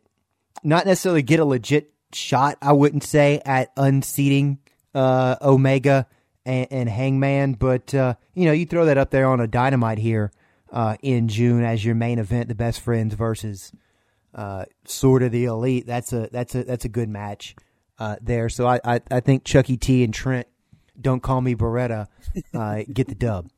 not necessarily get a legit shot, I wouldn't say, at unseating uh, Omega and, and Hangman, but uh, you know, you throw that up there on a dynamite here in June as your main event, the best friends versus sort of the elite. That's a that's a that's a good match uh, there. So I, I I think Chucky T and Trent, don't call me Beretta, uh, get the dub.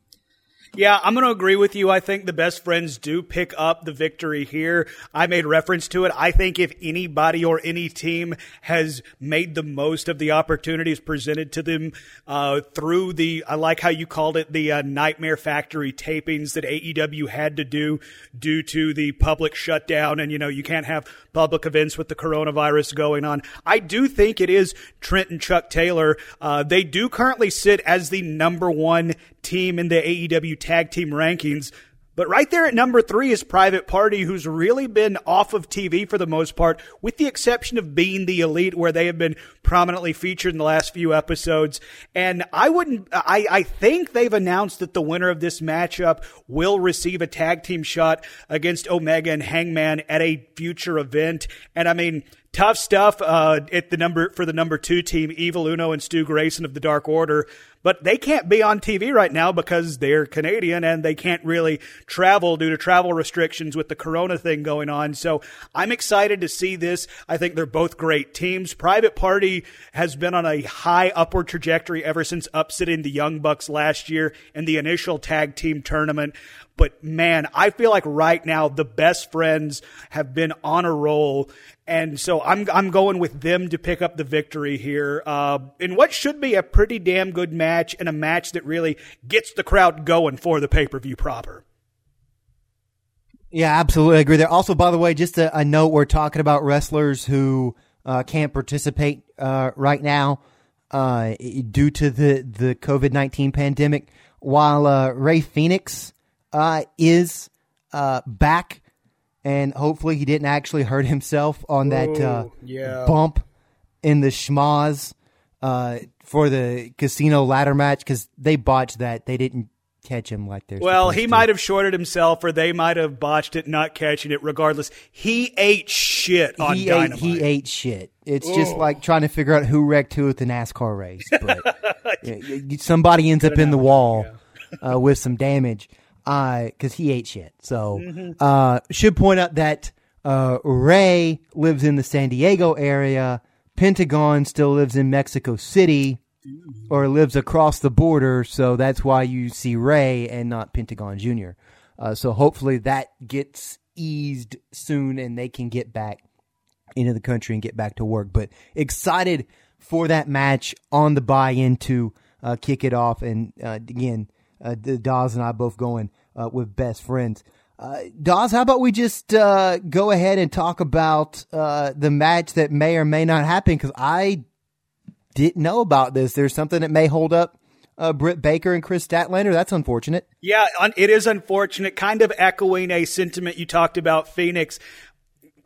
Yeah, I'm going to agree with you. I think the best friends do pick up the victory here. I made reference to it. I think if anybody or any team has made the most of the opportunities presented to them uh, through the, I like how you called it, the uh, Nightmare Factory tapings that AEW had to do due to the public shutdown. And, you know, you can't have public events with the coronavirus going on. I do think it is Trent and Chuck Taylor. Uh, they do currently sit as the number one team in the AEW tag team rankings. But right there at number three is Private Party, who's really been off of TV for the most part, with the exception of being the elite, where they have been prominently featured in the last few episodes. And I wouldn't, I, I think they've announced that the winner of this matchup will receive a tag team shot against Omega and Hangman at a future event. And I mean, tough stuff uh, at the number for the number two team, Evil Uno and Stu Grayson of the Dark Order. But they can't be on TV right now because they're Canadian and they can't really travel due to travel restrictions with the Corona thing going on. So I'm excited to see this. I think they're both great teams. Private Party has been on a high upward trajectory ever since upsetting the Young Bucks last year in the initial tag team tournament. But man, I feel like right now the best friends have been on a roll. And so I'm, I'm going with them to pick up the victory here uh, in what should be a pretty damn good match and a match that really gets the crowd going for the pay per view proper. Yeah, absolutely agree there. Also, by the way, just a, a note: we're talking about wrestlers who uh, can't participate uh, right now uh, due to the the COVID nineteen pandemic. While uh, Rey Fenix uh, is uh, back, and hopefully he didn't actually hurt himself on that uh, yeah. bump in the schmaz uh, for the casino ladder match because they botched that. They didn't catch him like they're Well, he to. might have shorted himself, or they might have botched it, not catching it. Regardless, he ate shit on he Dynamite. ate, he ate shit. It's just like trying to figure out who wrecked who at the NASCAR race. But yeah, somebody ends up in the wall uh, with some damage because he ate shit. So Mm-hmm. uh, should point out that uh, Rey lives in the San Diego area. Pentagon still lives in Mexico City. Or lives across the border, so that's why you see Rey and not Pentagon Jr. Uh, so hopefully that gets eased soon and they can get back into the country and get back to work. But excited for that match on the buy-in to uh, kick it off. And uh, again, uh, Dawes and I both going uh, with best friends. Uh, Dawes, how about we just uh, go ahead and talk about uh, the match that may or may not happen? Because I didn't know about this. There's something that may hold up uh, Britt Baker and Kris Statlander. That's unfortunate. Yeah, un- it is unfortunate, kind of echoing a sentiment you talked about Fenix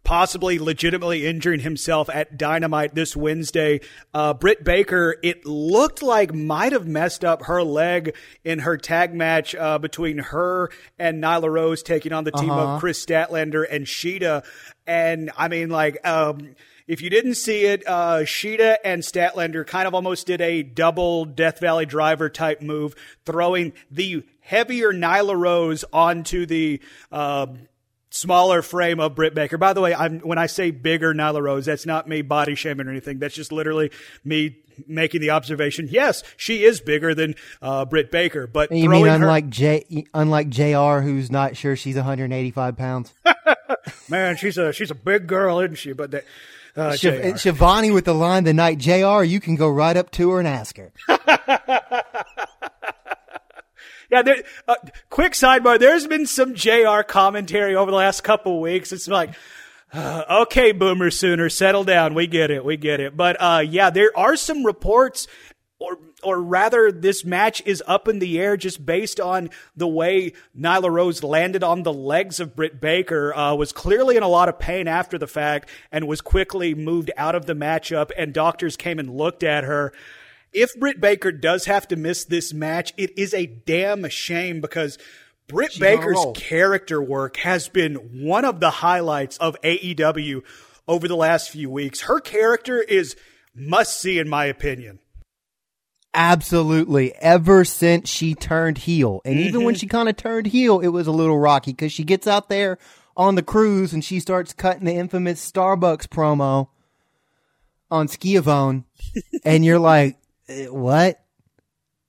possibly legitimately injuring himself at Dynamite this Wednesday. Uh, Britt Baker, it looked like might have messed up her leg in her tag match uh, between her and Nyla Rose taking on the team of Kris Statlander and Shida. And I mean, like, um, if you didn't see it, uh, Shida and Statlander kind of almost did a double Death Valley driver type move, throwing the heavier Nyla Rose onto the uh, smaller frame of Britt Baker. By the way, I'm, when I say bigger Nyla Rose, that's not me body shaming or anything. That's just literally me making the observation. Yes, she is bigger than uh, Britt Baker, but You mean her, unlike J, unlike Jr. who's not sure she's 185 pounds? man, she's a she's a big girl, isn't she? But the, uh, Shiv-. Schiavone with the line the night Jr. You can go right up to her and ask her. Yeah, there, uh, quick sidebar. There's been some JR commentary over the last couple weeks. It's like, uh, okay, Boomer Sooner, settle down. We get it. We get it. But, uh, yeah, there are some reports or, or rather this match is up in the air just based on the way Nyla Rose landed on the legs of Britt Baker, uh, was clearly in a lot of pain after the fact and was quickly moved out of the matchup and doctors came and looked at her if Britt Baker does have to miss this match, it is a damn shame because Britt a Baker's character work has been one of the highlights of AEW over the last few weeks. Her character is must see, in my opinion. Absolutely. Ever since she turned heel, and even when she kind of turned heel, it was a little rocky because she gets out there on the cruise and she starts cutting the infamous Starbucks promo on Schiavone, and you're like, "Eh, what?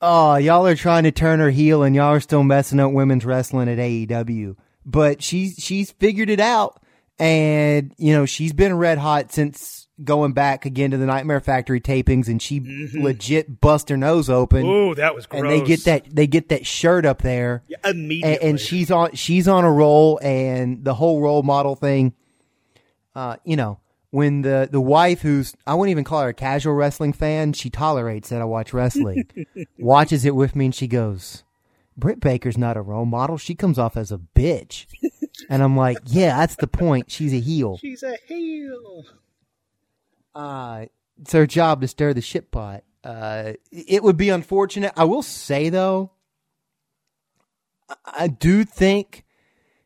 Oh, y'all are trying to turn her heel, and y'all are still messing up women's wrestling at AEW. But she's she's figured it out, and you know she's been red hot since going back again to the Nightmare Factory tapings, and she legit bust her nose open. Ooh, that was gross. and they get that they get that shirt up there, immediately. and, and she's on she's on a roll, and the whole role model thing. Uh, you know, when the the wife who's I wouldn't even call her a casual wrestling fan, she tolerates that I watch wrestling, watches it with me, and she goes, "Britt Baker's not a role model. She comes off as a bitch," and I'm like, "Yeah, that's the point. She's a heel. She's a heel. Uh, it's her job to stir the shit pot." Uh, it would be unfortunate. I will say though, I- I do think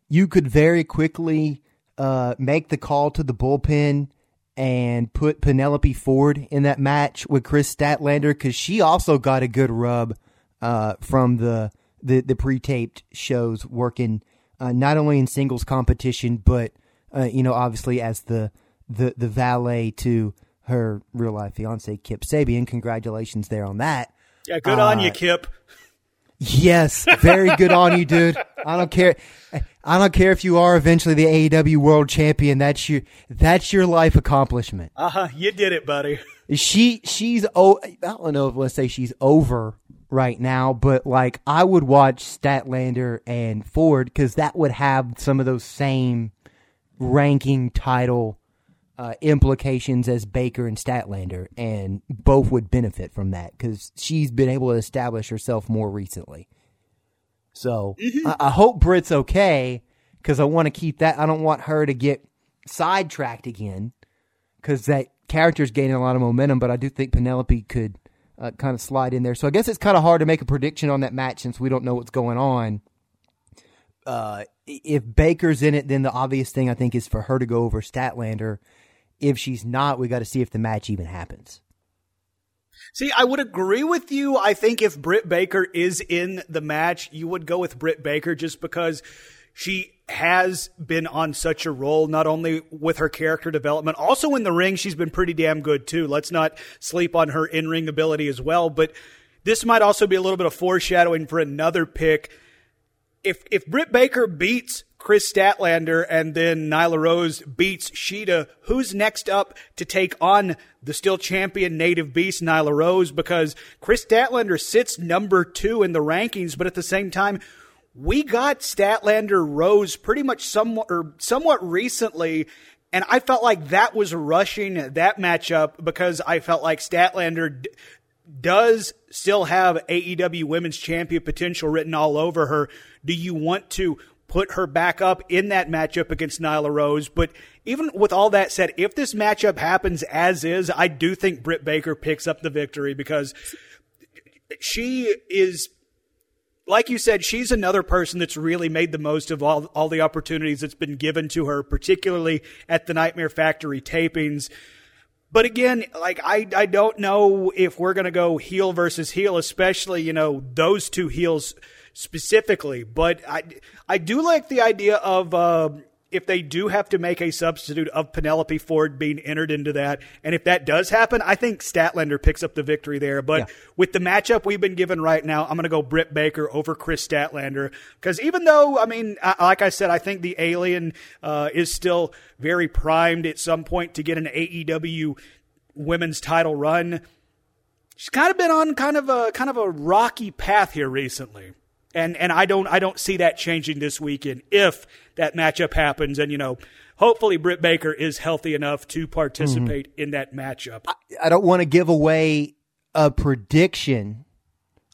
you could very quickly uh, make the call to the bullpen and put Penelope Ford in that match with Kris Statlander because she also got a good rub uh, from the the, the pre taped shows working uh, not only in singles competition but uh, you know obviously as the the the valet to her real life fiance Kip Sabian. Congratulations there on that. Yeah, good on Uh, you, Kip. Yes, very good on you, dude. I don't care. I don't care if you are eventually the AEW World Champion. That's your that's your life accomplishment. Uh huh. You did it, buddy. She she's oh I don't know if let's say she's over right now, but like I would watch Statlander and Ford because that would have some of those same ranking title uh, implications as Baker and Statlander, and both would benefit from that because she's been able to establish herself more recently. So I, I hope Britt's okay because I want to keep that. I don't want her to get sidetracked again because that character's gaining a lot of momentum. But I do think Penelope could uh, kind of slide in there. So I guess it's kind of hard to make a prediction on that match since we don't know what's going on. Uh, if Baker's in it, then the obvious thing I think is for her to go over Statlander. If she's not, we got to see if the match even happens. See, I would agree with you. I think if Britt Baker is in the match, you would go with Britt Baker just because she has been on such a roll, not only with her character development, also in the ring, she's been pretty damn good too. Let's not sleep on her in ring ability as well. But this might also be a little bit of foreshadowing for another pick. If if Britt Baker beats Kris Statlander and then Nyla Rose beats Shida, who's next up to take on the still champion native beast Nyla Rose? Because Kris Statlander sits number two in the rankings, but at the same time, we got Statlander Rose pretty much somewhat or somewhat recently, and I felt like that was rushing that matchup because I felt like Statlander d- does still have AEW Women's Champion potential written all over her. Do you want to put her back up in that matchup against Nyla Rose? But even with all that said, if this matchup happens as is, I do think Britt Baker picks up the victory because she is like you said, she's another person that's really made the most of all all the opportunities that's been given to her, particularly at the Nightmare Factory tapings. But again, like I I don't know if we're gonna go heel versus heel, especially you know those two heels specifically. But I I do like the idea of. Uh, if they do have to make a substitute of Penelope Ford being entered into that, and if that does happen, I think Statlander picks up the victory there. But Yeah. with the matchup we've been given right now, I'm going to go Britt Baker over Kris Statlander because even though I mean, I, like I said, I think the Alien uh, is still very primed at some point to get an AEW women's title run. She's kind of been on kind of a kind of a rocky path here recently. And and I don't I don't see that changing this weekend if that matchup happens and you know hopefully Britt Baker is healthy enough to participate in that matchup. I don't want to give away a prediction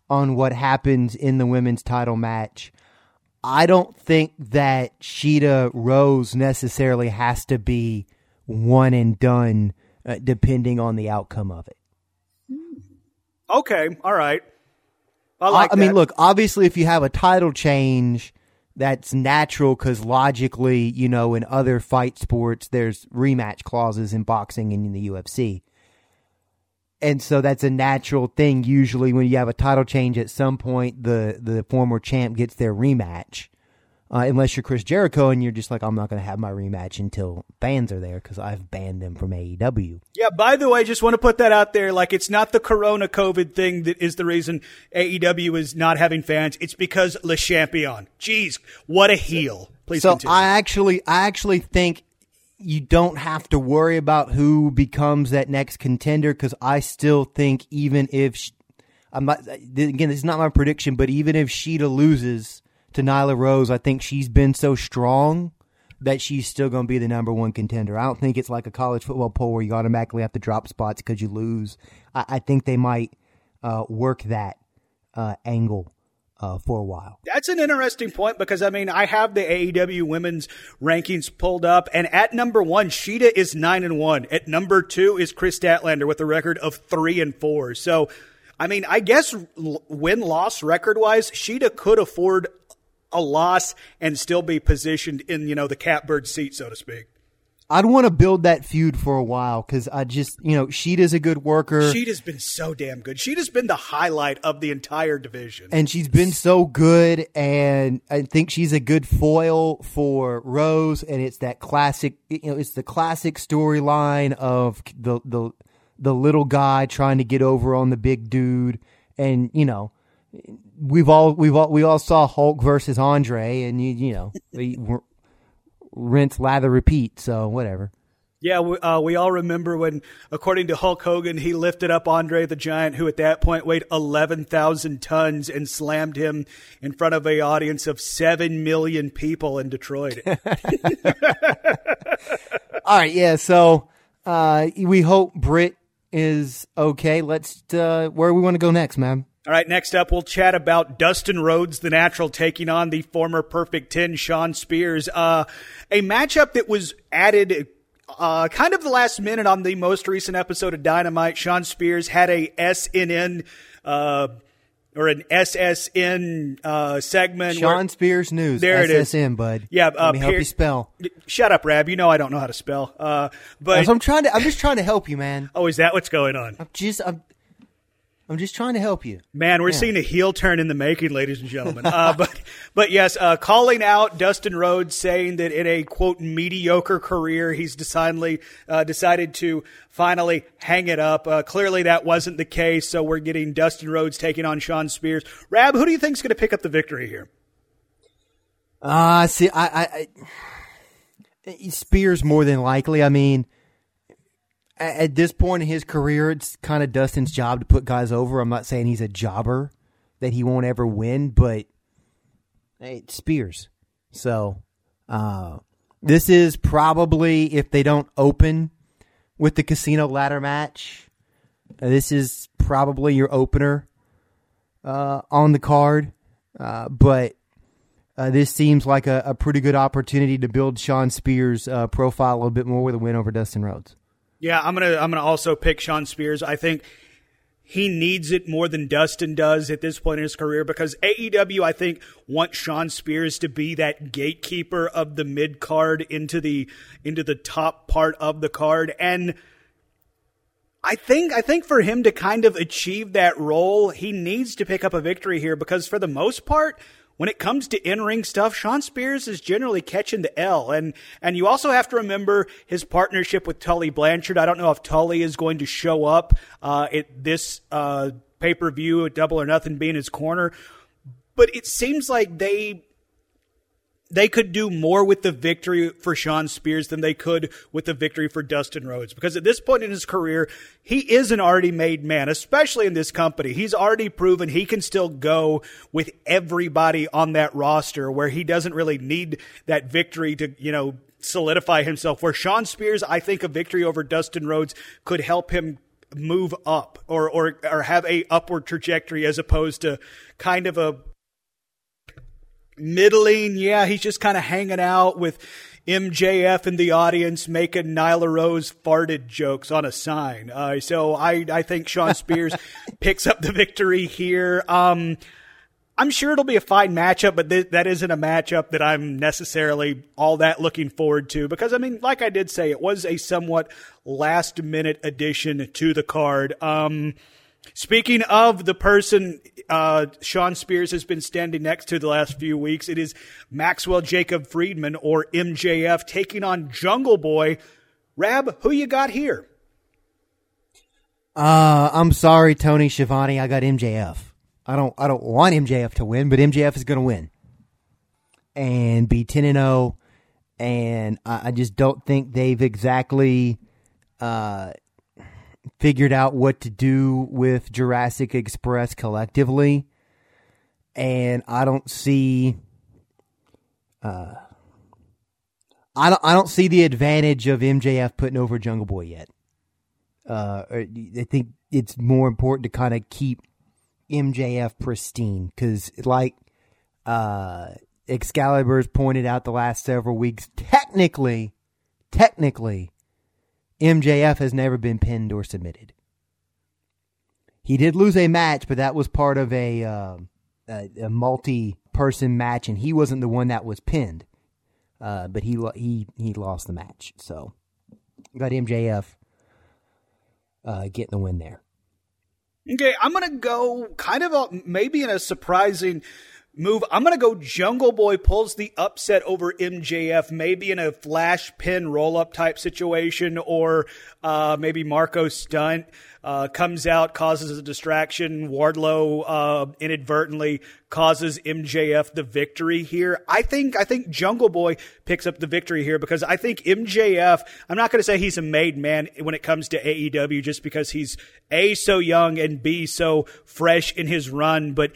on what happens in the women's title match. I don't think that Shida Rose necessarily has to be one and done, uh, depending on the outcome of it. Okay, all right. I uh, like I, I mean, look, obviously, if you have a title change, that's natural because logically, you know, in other fight sports, there's rematch clauses in boxing and in the UFC. And so that's a natural thing. Usually, when you have a title change, at some point, the, the former champ gets their rematch. Uh, unless you're Chris Jericho and you're just like, I'm not going to have my rematch until fans are there because I've banned them from AEW. Yeah, by the way, just want to put that out there. Like, it's not the Corona COVID thing that is the reason AEW is not having fans. It's because Le Champion. Jeez, what a heel. Please so continue. I actually, I actually think you don't have to worry about who becomes that next contender because I still think even if sh I'm not again, this is not my prediction, but even if Shida loses to Nyla Rose, I think she's been so strong that she's still going to be the number one contender. I don't think it's like a college football poll where you automatically have to drop spots because you lose. I, I think they might uh, work that uh, angle uh, for a while. That's an interesting point because I mean I have the AEW women's rankings pulled up, and at number one, Shida is nine and one. At number two is Chris Statlander with a record of three and four. So, I mean, I guess win loss record wise, Shida could afford a loss and still be positioned in you know the catbird seat, so to speak. I'd want to build that feud for a while because I just, you know, Shida's a good worker. Shida's been so damn good. Shida's been the highlight of the entire division. and she's been so good and i think she's a good foil for rose and it's that classic you know it's the classic storyline of the the the little guy trying to get over on the big dude and you know we've all we've all we all saw hulk versus andre and you you know we rinse lather repeat so whatever. Yeah, we, uh, we all remember when, according to Hulk Hogan, he lifted up Andre the Giant, who at that point weighed 11,000 tons, and slammed him in front of a audience of 7 million people in Detroit. all right yeah so uh we hope Britt is okay. Let's uh where we want to go next man All right, next up, we'll chat about Dustin Rhodes, the natural, taking on the former Perfect 10, Shawn Spears. Uh, a matchup that was added uh, kind of the last minute on the most recent episode of Dynamite. Shawn Spears had a SNN, uh, or an SSN uh, segment. where- Shawn Spears News. There it is. SSN, bud. Yeah, uh, Let me help Pier- you spell. Shut up, Rab. You know I don't know how to spell. Uh, but I'm trying to. I'm just trying to help you, man. oh, is that what's going on? I'm just. I'm. I'm just trying to help you. Man, we're seeing a heel turn in the making, ladies and gentlemen. Uh, but, but yes, uh, calling out Dustin Rhodes, saying that in a quote mediocre career, he's decidedly uh, decided to finally hang it up. Uh, clearly, that wasn't the case. So we're getting Dustin Rhodes taking on Shawn Spears. Rab, who do you think is going to pick up the victory here? Uh see, I, I, I Spears more than likely. I mean, at this point in his career, it's kind of Dustin's job to put guys over. I'm not saying he's a jobber that he won't ever win, but hey, Spears. So, uh, this is probably if they don't open with the casino ladder match, uh, this is probably your opener uh, on the card. Uh, but uh, this seems like a, a pretty good opportunity to build Shawn Spears' uh, profile a little bit more with a win over Dustin Rhodes. Yeah, I'm gonna I'm gonna also pick Shawn Spears. I think he needs it more than Dustin does at this point in his career because AEW I think wants Shawn Spears to be that gatekeeper of the mid card into the into the top part of the card and I think I think for him to kind of achieve that role, he needs to pick up a victory here because for the most part, when it comes to in-ring stuff, Shawn Spears is generally catching the L. And and you also have to remember his partnership with Tully Blanchard. I don't know if Tully is going to show up uh, at this uh, pay-per-view Double or Nothing being his corner, but it seems like they they could do more with the victory for Shawn Spears than they could with the victory for Dustin Rhodes. Because at this point in his career, he is an already made man, especially in this company. He's already proven he can still go with everybody on that roster where he doesn't really need that victory to, you know, solidify himself. Where Shawn Spears, I think a victory over Dustin Rhodes could help him move up or, or, or have a upward trajectory as opposed to kind of a middling. Yeah, he's just kind of hanging out with MJF in the audience, making Nyla Rose farted jokes on a sign. Uh, so I, I think Shawn Spears picks up the victory here. Um, I'm sure it'll be a fine matchup, but th- that isn't a matchup that I'm necessarily all that looking forward to because, I mean, like I did say, it was a somewhat last minute addition to the card. Um, Speaking of the person uh, Shawn Spears has been standing next to the last few weeks, it is Maxwell Jacob Friedman or MJF taking on Jungle Boy. Rab, who you got here? Uh, I'm sorry, Tony Schiavone. I got MJF. I don't. I don't want MJF to win, but MJF is going to win and be ten and zero. And I, I just don't think they've exactly uh, figured out what to do with Jurassic Express collectively. And I don't see. Uh, I don't. I don't see the advantage of MJF putting over Jungle Boy yet. Uh, I think it's more important to kind of keep MJF pristine because, like uh, Excalibur's pointed out the last several weeks, technically, technically, MJF has never been pinned or submitted. He did lose a match, but that was part of a uh, a, a multi-person match, and he wasn't the one that was pinned. Uh, but he he he lost the match, so got MJF uh, getting the win there. Okay, I'm to go kind of a, maybe in a surprising move. I'm going to go Jungle Boy pulls the upset over MJF, maybe in a flash pin roll up type situation, or uh, maybe Marko Stunt uh, comes out, causes a distraction. Wardlow uh, inadvertently causes MJF the victory here. I think I think Jungle Boy picks up the victory here because I think MJF. I'm not going to say he's a made man when it comes to AEW, just because he's a so young and b so fresh in his run, but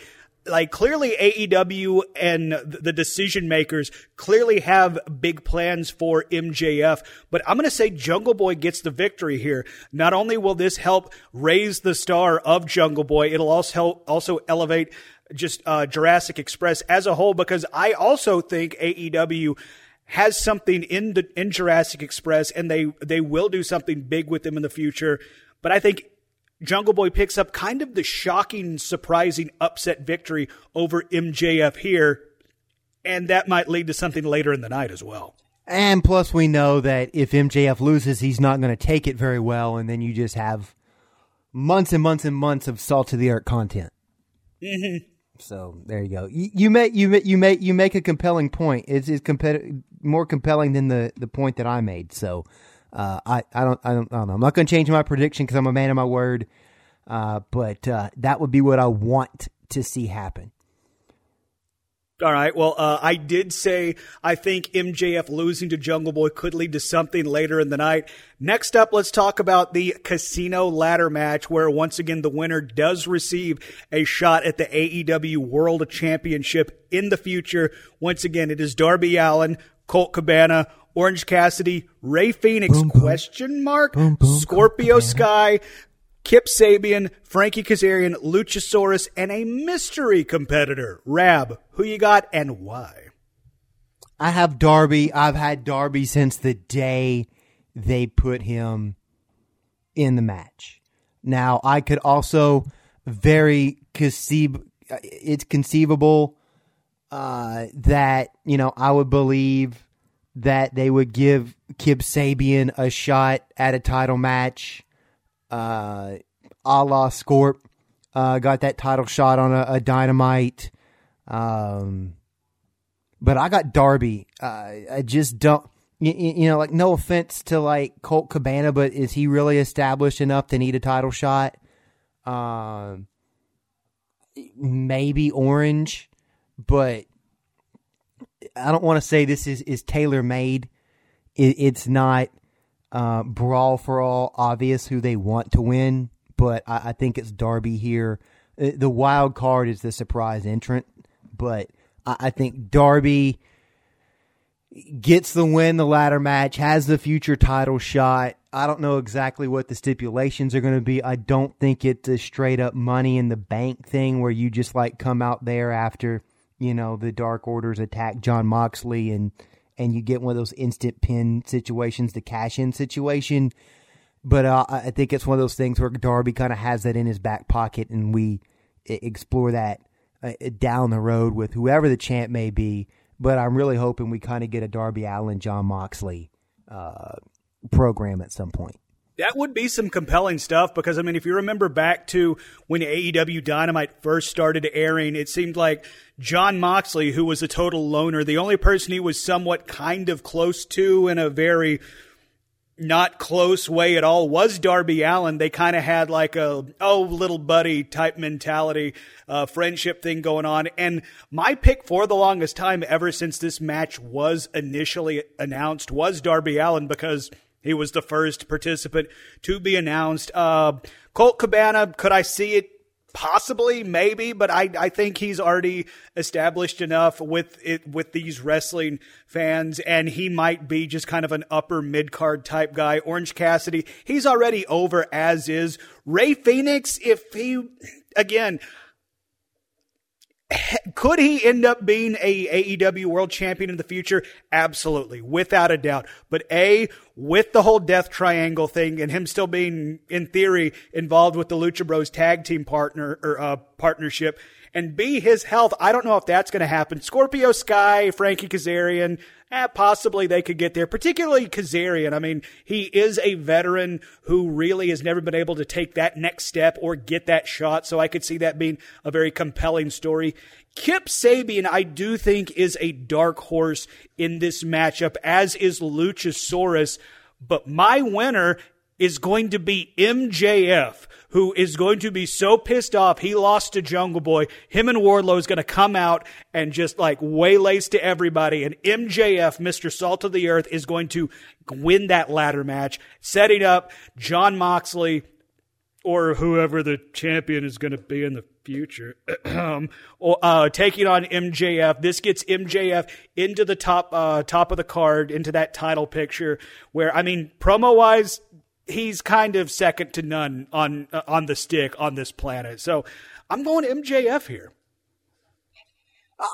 like clearly AEW and the decision makers clearly have big plans for MJF, but I'm going to say Jungle Boy gets the victory here. Not only will this help raise the star of Jungle Boy, it'll also help also elevate just uh, Jurassic Express as a whole because I also think AEW has something in the in Jurassic Express and they they will do something big with them in the future. But I think Jungle Boy picks up kind of the shocking, surprising upset victory over MJF here, and that might lead to something later in the night as well. And plus, we know that if MJF loses, he's not going to take it very well, and then you just have months and months and months of salt to the earth content. Mm-hmm. So there you go. You, you make you make you make you make a compelling point. It's, it's competi- more compelling than the the point that I made. So uh, I I don't I don't, I don't know. I'm not going to change my prediction because I'm a man of my word. Uh, but uh, that would be what I want to see happen. All right. Well, uh, I did say I think MJF losing to Jungle Boy could lead to something later in the night. Next up, let's talk about the casino ladder match where once again the winner does receive a shot at the AEW World Championship in the future. Once again, it is Darby Allin, Colt Cabana, Orange Cassidy, Rey Fenix, Boom, question mark, Boom, boom, Scorpio Sky, Kip Sabian, Frankie Kazarian, Luchasaurus, and a mystery competitor. Rab, who you got and why? I have Darby. I've had Darby since the day they put him in the match. Now, I could also very conceive. It's conceivable uh, that you know I would believe that they would give Kip Sabian a shot at a title match, uh, a la Scorp. Uh, got that title shot on a, a Dynamite. Um, but I got Darby. Uh, I just don't. You, you know, like no offense to like Colt Cabana, but is he really established enough to need a title shot? Um, maybe Orange, but I don't want to say this is is tailor made. It, it's not uh, brawl for all obvious who they want to win, but I, I think it's Darby here. Uh, The wild card is the surprise entrant, but I, I think Darby gets the win, the ladder match, has the future title shot. I don't know exactly what the stipulations are going to be. I don't think it's a straight up money in the bank thing where you just like come out there after, you know, the Dark Orders attack Jon Moxley and and you get one of those instant pin situations, the cash in situation. But uh, I think it's one of those things where Darby kind of has that in his back pocket, and we explore that uh, down the road with whoever the champ may be. But I'm really hoping we kind of get a Darby Allin, Jon Moxley uh, program at some point. That would be some compelling stuff because, I mean, if you remember back to when AEW Dynamite first started airing, it seemed like Jon Moxley, who was a total loner, the only person he was somewhat kind of close to in a very not close way at all was Darby Allin. They kind of had like a, oh, little buddy type mentality, uh, friendship thing going on. And my pick for the longest time, ever since this match was initially announced, was Darby Allin because he was the first participant to be announced. Uh, Colt Cabana, could I see it? Possibly, maybe, but I, I think he's already established enough with it with these wrestling fans, and he might be just kind of an upper mid card type guy. Orange Cassidy, he's already over as is. Rey Fenix, if he again, could he end up being a AEW world champion in the future? Absolutely, without a doubt. But A, with the whole death triangle thing and him still being, in theory, involved with the Lucha Bros tag team partner or uh, partnership, And B, his health, I don't know if that's going to happen. Scorpio Sky, Frankie Kazarian, eh, possibly they could get there, particularly Kazarian. I mean, he is a veteran who really has never been able to take that next step or get that shot. So I could see that being a very compelling story. Kip Sabian, I do think, is a dark horse in this matchup, as is Luchasaurus. But my winner is going to be MJF, who is going to be so pissed off he lost to Jungle Boy. Him and Wardlow is going to come out and just like waylays to everybody. And MJF, Mr. Salt of the Earth, is going to win that ladder match, setting up Jon Moxley or whoever the champion is going to be in the future, um, uh, taking on MJF. This gets MJF into the top uh, top of the card, into that title picture. Where I mean, promo wise, he's kind of second to none on uh, on the stick on this planet. So I'm going MJF here.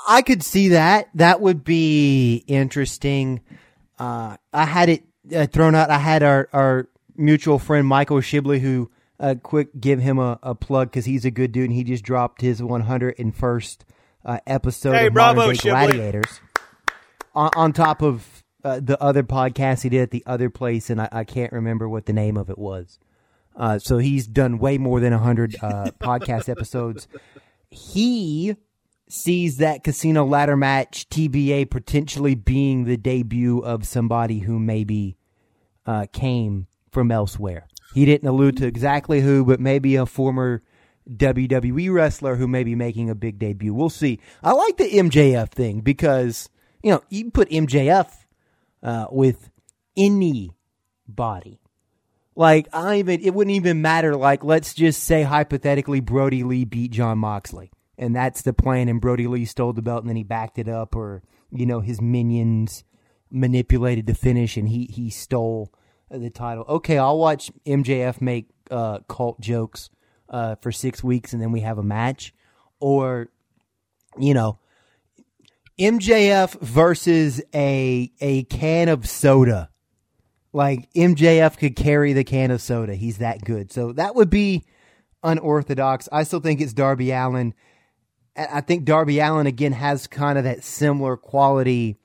I could see that. That would be interesting. Uh, I had it uh, thrown out. I had our, our mutual friend Michael Shibley, who uh, quick give him a, a plug because he's a good dude, and he just dropped his 101st uh, episode Hey, of bravo, Modern Day Gladiators. On, on top of uh, the other podcast he did at the other place, and I, I can't remember what the name of it was. Uh, so he's done way more than 100 uh, podcast episodes. He sees that casino ladder match TBA potentially being the debut of somebody who maybe uh, came from elsewhere. He didn't allude to exactly who, but maybe a former WWE wrestler who may be making a big debut. We'll see. I like the MJF thing because you know you put MJF uh, with anybody. Like I even it wouldn't even matter. Like let's just say hypothetically Brodie Lee beat Jon Moxley, and that's the plan. And Brodie Lee stole the belt, and then he backed it up, or you know his minions manipulated the finish, and he he stole the title. Okay, I'll watch MJF make uh, cult jokes uh, for six weeks, and then we have a match, or you know. MJF versus a a can of soda like MJF could carry the can of soda. He's that good. So that would be unorthodox. I still think it's Darby Allin. I think Darby Allin again has kind of that similar quality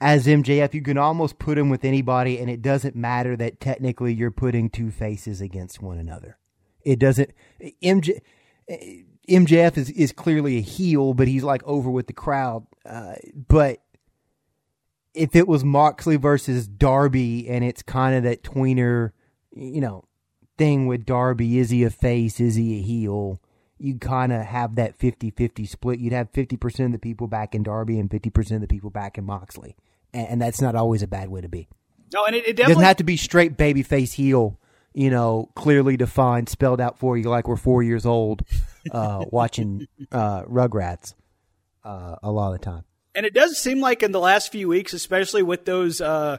as MJF. You can almost put him with anybody, and it doesn't matter that technically you're putting two faces against one another. It doesn't. MJ, MJF is is clearly a heel, but he's like over with the crowd. Uh, but if it was Moxley versus Darby and it's kind of that tweener, you know, thing with Darby, is he a face? Is he a heel? You kind of have that 50-50 split. You'd have 50% of the people back in Darby and 50% of the people back in Moxley. And, and that's not always a bad way to be. No, and it, it It doesn't have to be straight baby face heel, you know, clearly defined, spelled out for you like we're four years old uh, watching uh, Rugrats uh, a lot of the time. And it does seem like in the last few weeks, especially with those uh,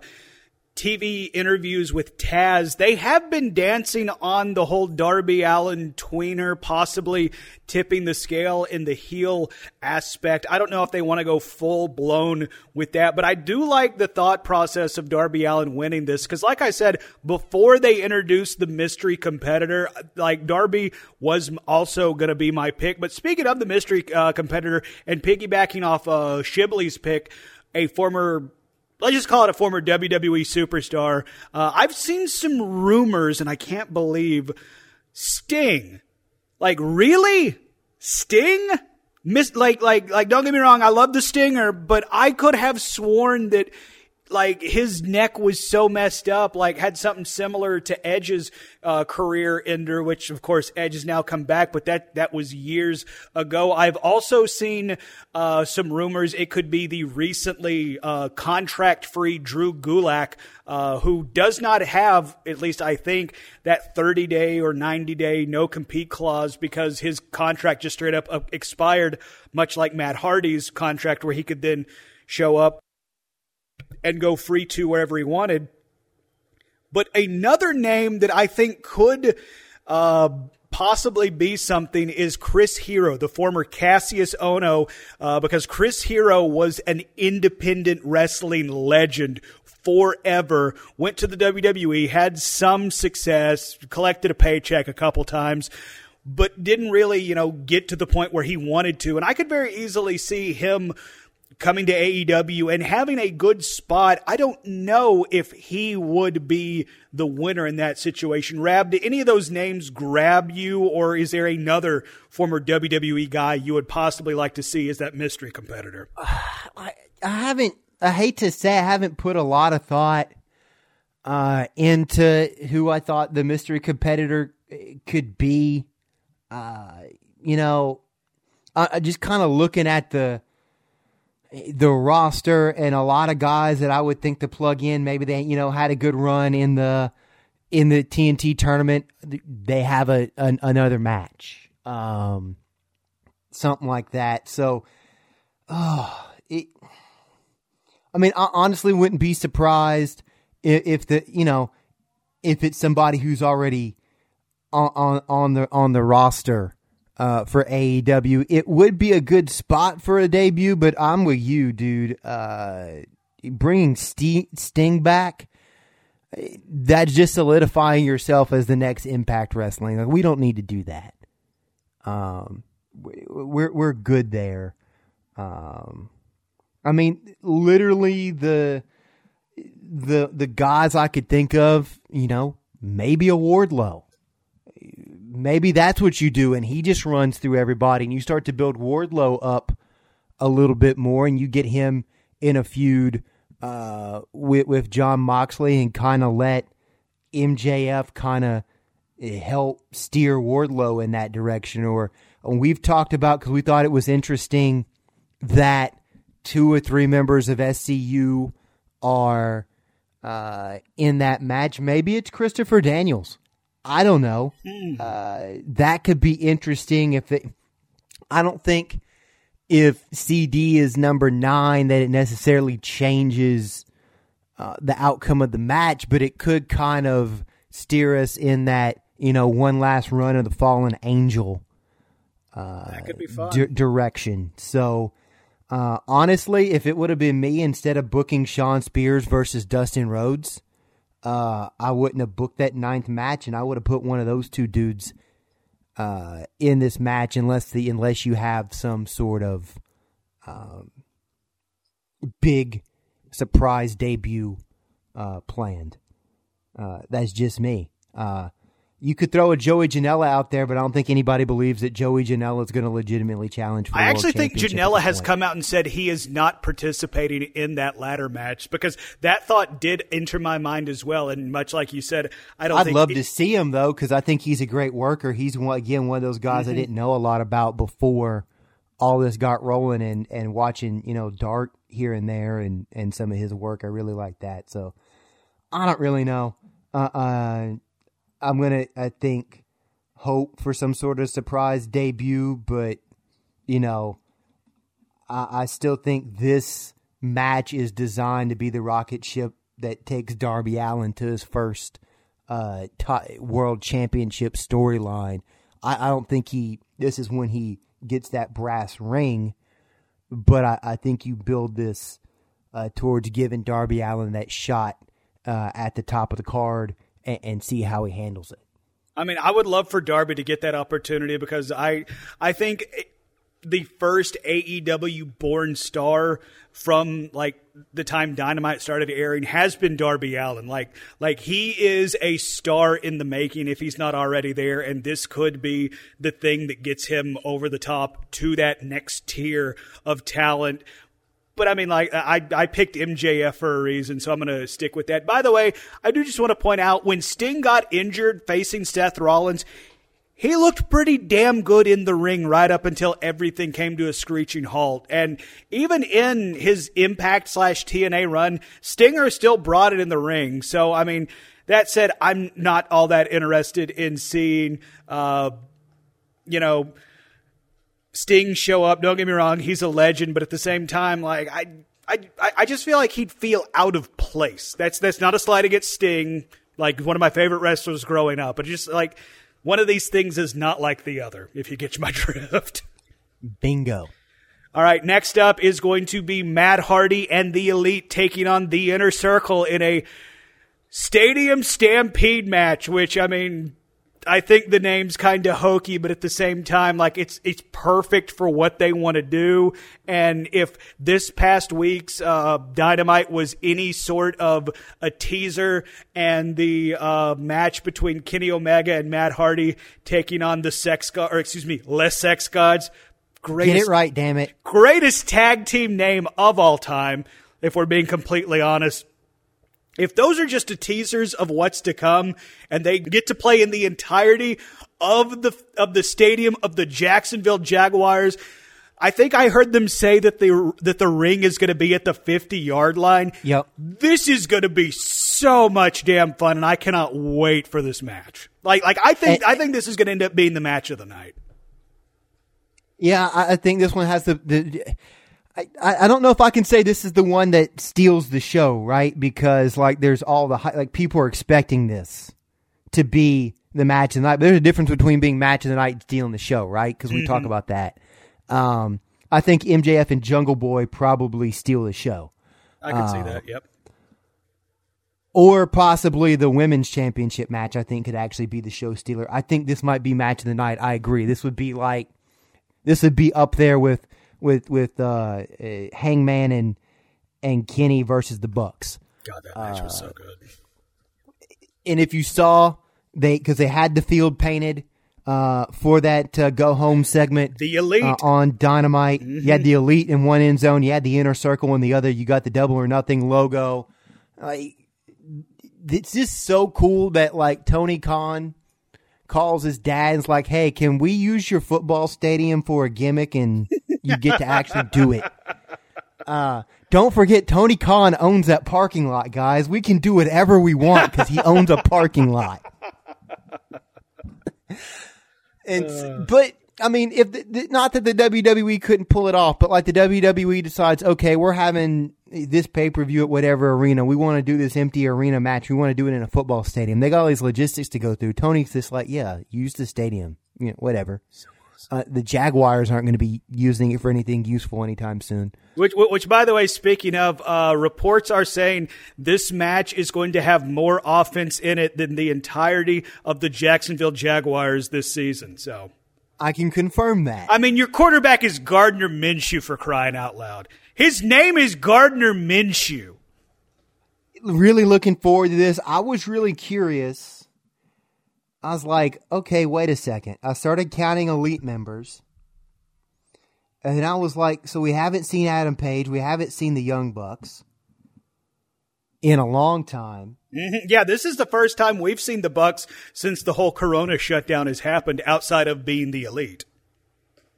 TV interviews with Taz, they have been dancing on the whole Darby Allin tweener, possibly tipping the scale in the heel aspect. I don't know if they want to go full blown with that, but I do like the thought process of Darby Allin winning this because, like I said, before they introduced the mystery competitor, like Darby was also going to be my pick. But speaking of the mystery uh, competitor and piggybacking off uh, Shibley's pick, a former let's just call it a former WWE superstar. Uh, I've seen some rumors, and I can't believe Sting. Like, really? Sting? Miss, like, like, like, don't get me wrong, I love the Stinger, but I could have sworn that, like, his neck was so messed up, like, had something similar to Edge's, uh, career ender, which, of course, Edge has now come back, but that, that was years ago. I've also seen, uh, some rumors it could be the recently, uh, contract free Drew Gulak, uh, who does not have, at least I think, that 30 day or 90 day no compete clause because his contract just straight up uh, expired, much like Matt Hardy's contract, where he could then show up and go free to wherever he wanted. But another name that I think could uh, possibly be something is Chris Hero, the former Kassius Ohno, uh, because Chris Hero was an independent wrestling legend forever. Went to the WWE, had some success, collected a paycheck a couple times. but didn't really, you know, get to the point where he wanted to. And I could very easily see him coming to AEW and having a good spot. I don't know if he would be the winner in that situation. Rab, did any of those names grab you, or is there another former WWE guy you would possibly like to see as that mystery competitor? I, I haven't. I hate to say, I haven't put a lot of thought uh, into who I thought the mystery competitor uh, could be. Uh, you know, I just kind of looking at the the roster and a lot of guys that I would think to plug in. Maybe they, you know, had a good run in the in the TNT tournament. They have a an, another match, um, something like that. So, oh, it. I mean, I honestly wouldn't be surprised if, if the you know if it's somebody who's already on on, on the on the roster uh, for AEW. It would be a good spot for a debut, but I'm with you, dude. Uh, bringing St- Sting back, that's just solidifying yourself as the next Impact Wrestling. Like we don't need to do that. Um, we- we're we're good there. Um, I mean, literally the the the guys I could think of, you know, maybe a Wardlow maybe that's what you do and he just runs through everybody and you start to build Wardlow up a little bit more and you get him in a feud uh, with with Jon Moxley and kind of let MJF kind of help steer Wardlow in that direction or we've talked about cuz we thought it was interesting that two or three members of SCU are uh, in that match. Maybe it's Christopher Daniels I don't know. Uh, that could be interesting if it. I don't think if CD is number nine that it necessarily changes uh, the outcome of the match, but it could kind of steer us in that you know one last run of the fallen angel that could be fun. di- direction. So. Uh, honestly, if it would have been me instead of booking Shawn Spears versus Dustin Rhodes, uh, I wouldn't have booked that ninth match, and I would have put one of those two dudes uh, in this match, unless the unless you have some sort of um, big surprise debut uh, planned. Uh, that's just me. Uh, you could throw a Joey Janela out there, but I don't think anybody believes that Joey Janela is going to legitimately challenge. For I actually think Janela has come out and said he is not participating in that ladder match because that thought did enter my mind as well. And much like you said, I don't. I'd love it- to see him though, because I think he's a great worker. He's one, again one of those guys I didn't know a lot about before all this got rolling, and and watching you know Dark here and there, and and some of his work. I really like that. So I don't really know. Uh, uh, I'm gonna I think hope for some sort of surprise debut, but you know I, I still think this match is designed to be the rocket ship that takes Darby Allin to his first uh, ti world championship storyline. I, I don't think he. This is when he gets that brass ring, but I, I think you build this uh, towards giving Darby Allin that shot uh, at the top of the card and, and see how he handles it. I mean, I would love for Darby to get that opportunity because I, I think the first AEW born star from like the time Dynamite started airing has been Darby Allin. Like, like he is a star in the making if he's not already there, and this could be the thing that gets him over the top to that next tier of talent. But I mean, like I, I picked MJF for a reason, so I'm going to stick with that. By the way, I do just want to point out when Sting got injured facing Seth Rollins, he looked pretty damn good in the ring right up until everything came to a screeching halt. And even in his Impact slash TNA run, Stinger still brought it in the ring. So I mean, that said, I'm not all that interested in seeing, uh, you know. Sting show up. Don't get me wrong, he's a legend, but at the same time, like I, I, I just feel like he'd feel out of place. That's that's not a slight against Sting, like one of my favorite wrestlers growing up, but just like one of these things is not like the other. If you get my drift. Bingo. All right, next up is going to be Matt Hardy and the Elite taking on the Inner Circle in a Stadium Stampede match, which I mean, I think the name's kind of hokey, but at the same time, like it's it's perfect for what they want to do. And if this past week's uh, Dynamite was any sort of a teaser, and the uh, match between Kenny Omega and Matt Hardy taking on the Sex God, or excuse me, less Sex Gods, Get it right, damn it. greatest tag team name of all time, if we're being completely honest. If those are just a teasers of what's to come and they get to play in the entirety of the of the stadium of the Jacksonville Jaguars, I think I heard them say that the that the ring is going to be at the 50-yard line. Yep. This is going to be so much damn fun and I cannot wait for this match. Like like I think And- I think this is going to end up being the match of the night. Yeah, I, I think this one has the. the I, I don't know if I can say this is the one that steals the show, right? Because like there's all the hi- like people are expecting this to be the match of the night. But there's a difference between being match of the night and stealing the show, right? Because we talk about that. Um, I think MJF and Jungle Boy probably steal the show, I can Uh, see that. Yep. or possibly the women's championship match. I think could actually be the show stealer. I think this might be match of the night. I agree. This would be like this would be up there with with with uh, uh, Hangman and and Kenny versus the Bucks. God, that match was so good. And if you saw they because they had the field painted uh, for that uh, go home segment, The Elite. uh, on Dynamite. You had the Elite in one end zone. You had the Inner Circle in the other. You got the Double or Nothing logo. Like, it's just so cool that like Tony Khan calls his dad and's like, "Hey, can we use your football stadium for a gimmick?" And you get to actually do it. Uh, don't forget, Tony Khan owns that parking lot, guys. We can do whatever we want because he owns a parking lot. And s- but I mean, if the, the, not that the WWE couldn't pull it off, but like the WWE decides, okay, we're having this pay per view at whatever arena. We want to do this empty arena match. We want to do it in a football stadium. They got all these logistics to go through. Tony's just like, yeah, use the stadium, you know, whatever. Uh, the Jaguars aren't going to be using it for anything useful anytime soon. Which, which, by the way, speaking of, uh, reports are saying this match is going to have more offense in it than the entirety of the Jacksonville Jaguars this season. So, I can confirm that. I mean, your quarterback is Gardner Minshew for crying out loud. His name is Gardner Minshew. really looking forward to this. I was really curious. I was like, okay, wait a second. I started counting elite members. And I was like, so we haven't seen Adam Page. We haven't seen the Young Bucks in a long time. Mhm. Yeah, this is the first time we've seen the Bucks since the whole Corona shutdown has happened outside of being the elite.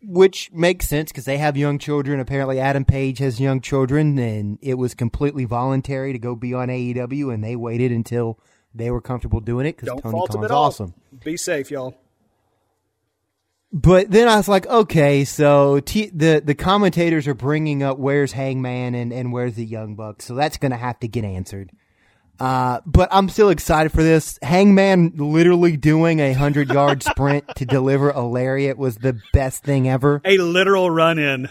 Which makes sense because they have young children. Apparently, Adam Page has young children, and it was completely voluntary to go be on AEW, and they waited until they were comfortable doing it because Tony Khan's all. awesome. Be safe, y'all. But then I was like, okay, so t- the the commentators are bringing up where's Hangman and, and where's the Young Bucks, so that's going to have to get answered. Uh, but I'm still excited for this. Hangman literally doing a hundred yard sprint to deliver a lariat was the best thing ever, A literal run in.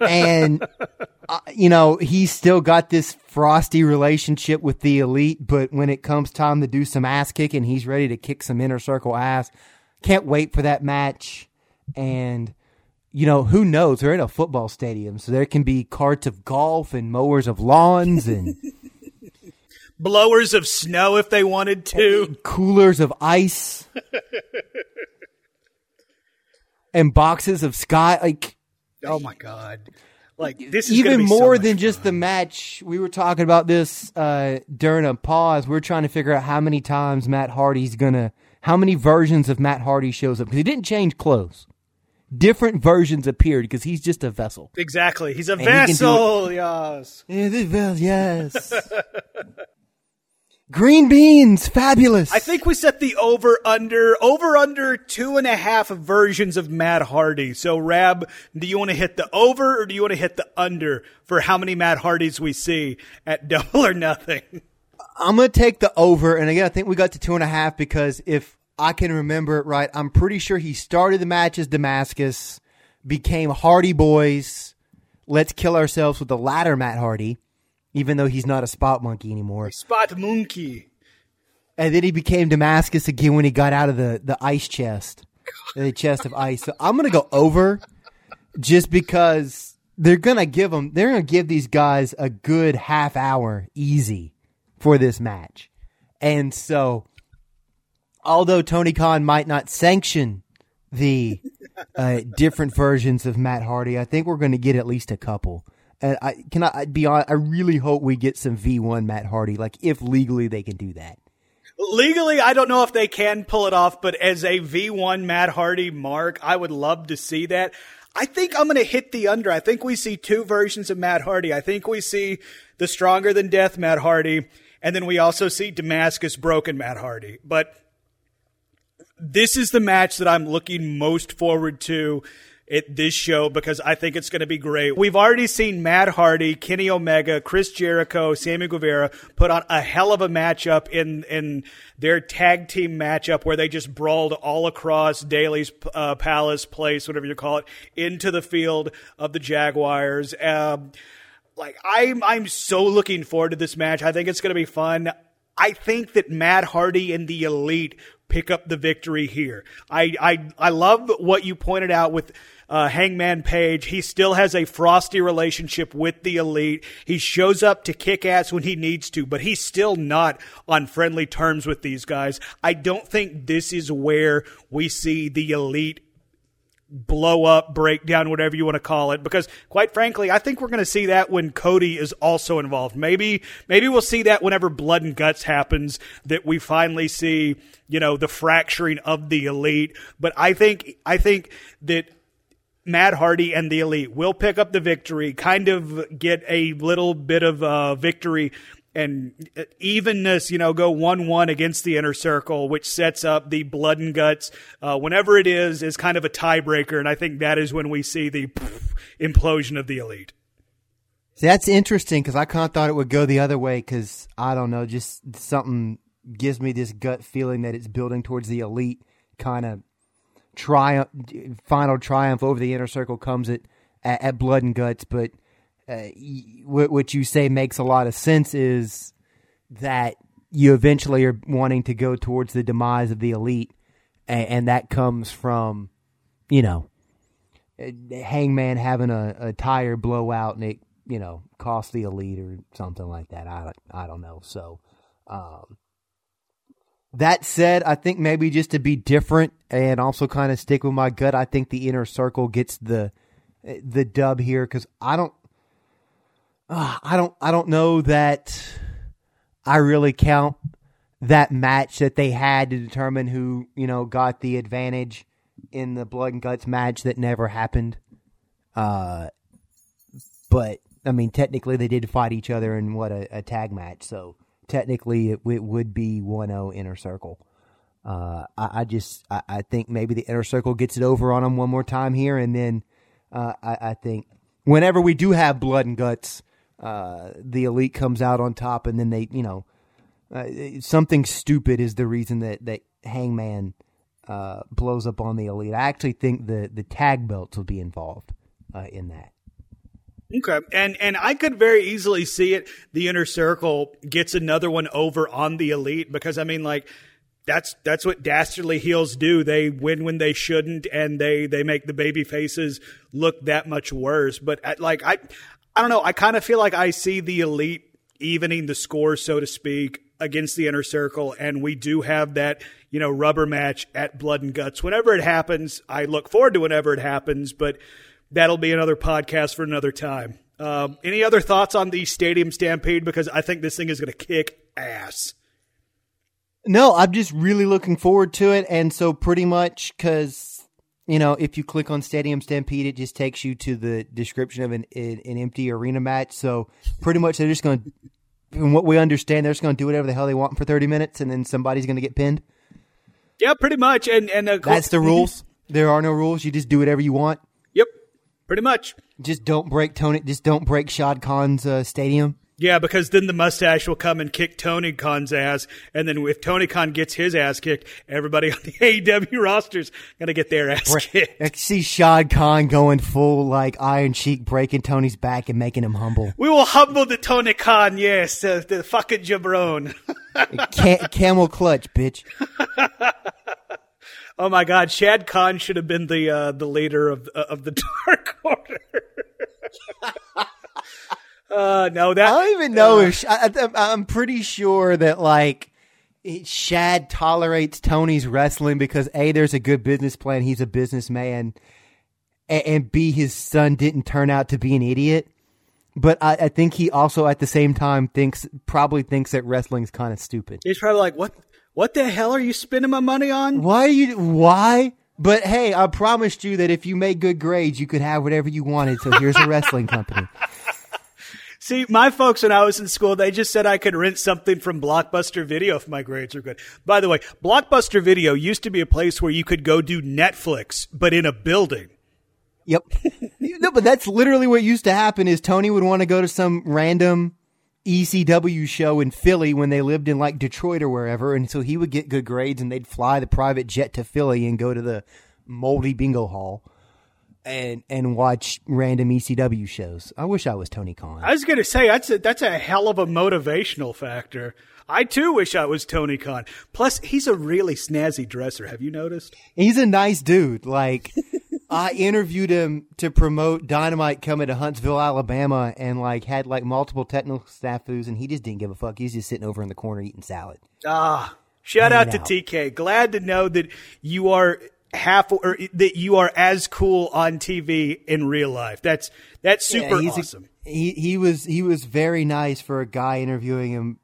and uh, you know he's still got this frosty relationship with the elite. But when it comes time to do some ass kicking, he's ready to kick some inner circle ass. Can't wait for that match. And, you know, who knows? They're in a football stadium, so there can be carts of golf and mowers of lawns and Blowers of snow if they wanted to. coolers of ice and boxes of sky. Like, Oh my god. Like this is even be so more than fun. just the match. We were talking about this uh, during a pause. We are trying to figure out how many times Matt Hardy's gonna, how many versions of Matt Hardy shows up because he didn't change clothes. Different versions appeared because he's just a vessel. Exactly. He's a he do vessel, yes. Yeah, this ves- yes. Green beans, fabulous. I think we set the over under over under two and a half versions of Matt Hardy. So Rab, do you want to hit the over or do you want to hit the under for how many Matt Hardys we see at double or nothing? I'm gonna take the over, and again, I think we got to two and a half because if I can remember it right, I'm pretty sure he started the match as Damascus, became Hardy Boys. Let's kill ourselves with the latter Matt Hardy, even though he's not a spot monkey anymore. Spot monkey. and then he became Damascus again when he got out of the the ice chest, the chest of ice. So I'm gonna go over, just because they're gonna give them. They're gonna give these guys a good half hour easy for this match, and so although Tony Khan might not sanction the uh, different versions of Matt Hardy, I think we're going to get at least a couple. And I can I be honest, I really hope we get some V1 Matt Hardy, like if legally they can do that. Legally, I don't know if they can pull it off, but as a V1 Matt Hardy mark, I would love to see that. I think I'm going to hit the under. I think we see two versions of Matt Hardy. I think we see the stronger than death Matt Hardy, and then we also see Damascus broken Matt Hardy. But this is the match that I'm looking most forward to at this show because I think it's going to be great. We've already seen Matt Hardy, Kenny Omega, Chris Jericho, Sammy Guevara put on a hell of a matchup in in their tag team matchup where they just brawled all across Daily's uh, Palace Place, whatever you call it, into the field of the Jaguars. Um, like I'm I'm so looking forward to this match. I think it's going to be fun. I think that Matt Hardy and the Elite pick up the victory here. I I I love what you pointed out with uh, Hangman Page. He still has a frosty relationship with the Elite. He shows up to kick ass when he needs to, but he's still not on friendly terms with these guys. I don't think this is where we see the Elite blow up, breakdown, whatever you want to call it. Because quite frankly, I think we're going to see that when Cody is also involved. Maybe, maybe we'll see that whenever Blood and Guts happens, that we finally see, you know, the fracturing of the elite. But I think, I think that Matt Hardy and the Elite will pick up the victory, kind of get a little bit of uh, victory and evenness, you know, go 1 1 against the inner circle, which sets up the blood and guts, uh, whenever it is, is kind of a tiebreaker. And I think that is when we see the poof, implosion of the Elite. That's interesting because I kind of thought it would go the other way because I don't know, just something gives me this gut feeling that it's building towards the elite kind of triumph, final triumph over the inner circle comes at, at, at blood and guts. But uh, what you say makes a lot of sense is that you eventually are wanting to go towards the demise of the elite, and, and that comes from, you know, Hangman having a, a tire blowout and it, you know, cost the elite or something like that. I I don't know. So, um, that said, I think maybe just to be different and also kind of stick with my gut, I think the inner circle gets the the dub here because I don't, uh, I don't, I don't know that I really count that match that they had to determine who you know got the advantage in the blood and guts match that never happened. Uh, but I mean, technically they did fight each other in what a, a tag match, so technically it, it would be 1-0 inner circle. Uh, I, I just I, I think maybe the inner circle gets it over on them one more time here, and then uh, I, I think whenever we do have blood and guts, uh, the elite comes out on top, and then they you know uh, something stupid is the reason that that Hangman uh, blows up on the elite. I actually think the the tag belts will be involved uh, in that. Okay, and and I could very easily see it. The inner circle gets another one over on the elite because I mean, like that's that's what dastardly heels do. They win when they shouldn't, and they they make the baby faces look that much worse. But at, like I, I don't know. I kind of feel like I see the elite evening the score, so to speak, against the inner circle, and we do have that you know rubber match at Blood and Guts. Whenever it happens, I look forward to whenever it happens, but that'll be another podcast for another time. Um, any other thoughts on the Stadium Stampede? Because I think this thing is going to kick ass. No, I'm just really looking forward to it, and so pretty much because you know if you click on Stadium Stampede, it just takes you to the description of an an, an empty arena match. So pretty much they're just going to, from what we understand, they're just going to do whatever the hell they want for 30 minutes, and then somebody's going to get pinned. Yeah, pretty much. And and uh, That's the rules. There are no rules. You just do whatever you want. Yep, pretty much. Just don't break Tony. Just don't break Shad Khan's uh, stadium. Yeah, because then the mustache will come and kick Tony Khan's ass, and then if Tony Khan gets his ass kicked, everybody on the AEW roster's gonna get their ass kicked. I see Shad Khan going full like Iron Sheik, breaking Tony's back and making him humble. We will humble the Tony Khan, yes, uh, the fucking jabron. Ca- camel clutch, bitch. Oh my God, Shad Khan should have been the uh, the leader of uh, of the Dark Order. Uh, no, that I don't even know if I, I, I'm pretty sure that like Shad tolerates Tony's wrestling because a there's a good business plan. He's a businessman, and, and b his son didn't turn out to be an idiot. But I, I think he also at the same time thinks probably thinks that wrestling's kind of stupid. he's probably like, what what the hell are you spending my money on? Why are you why? But hey, I promised you that if you made good grades, you could have whatever you wanted. So here's a wrestling company. See, my folks when I was in school, they just said I could rent something from Blockbuster Video if my grades were good. By the way, Blockbuster Video used to be a place where you could go do Netflix, but in a building. Yep. no, but that's literally what used to happen is Tony would want to go to some random ECW show in Philly when they lived in like Detroit or wherever. And so he would get good grades and they'd fly the private jet to Philly and go to the moldy bingo hall and, and watch random ECW shows. I wish I was Tony Khan. I was going to say that's a, that's a hell of a motivational factor. I too wish I was Tony Khan. Plus, he's a really snazzy dresser. Have you noticed? He's a nice dude. Like, I interviewed him to promote Dynamite coming to Huntsville, Alabama, and like had like multiple technical snafus, and he just didn't give a fuck. He's just sitting over in the corner eating salad. Ah, shout out to out. TK. Glad to know that you are half or that you are as cool on TV in real life. That's that's super Yeah, he's a- awesome. he he was he was very nice for a guy interviewing him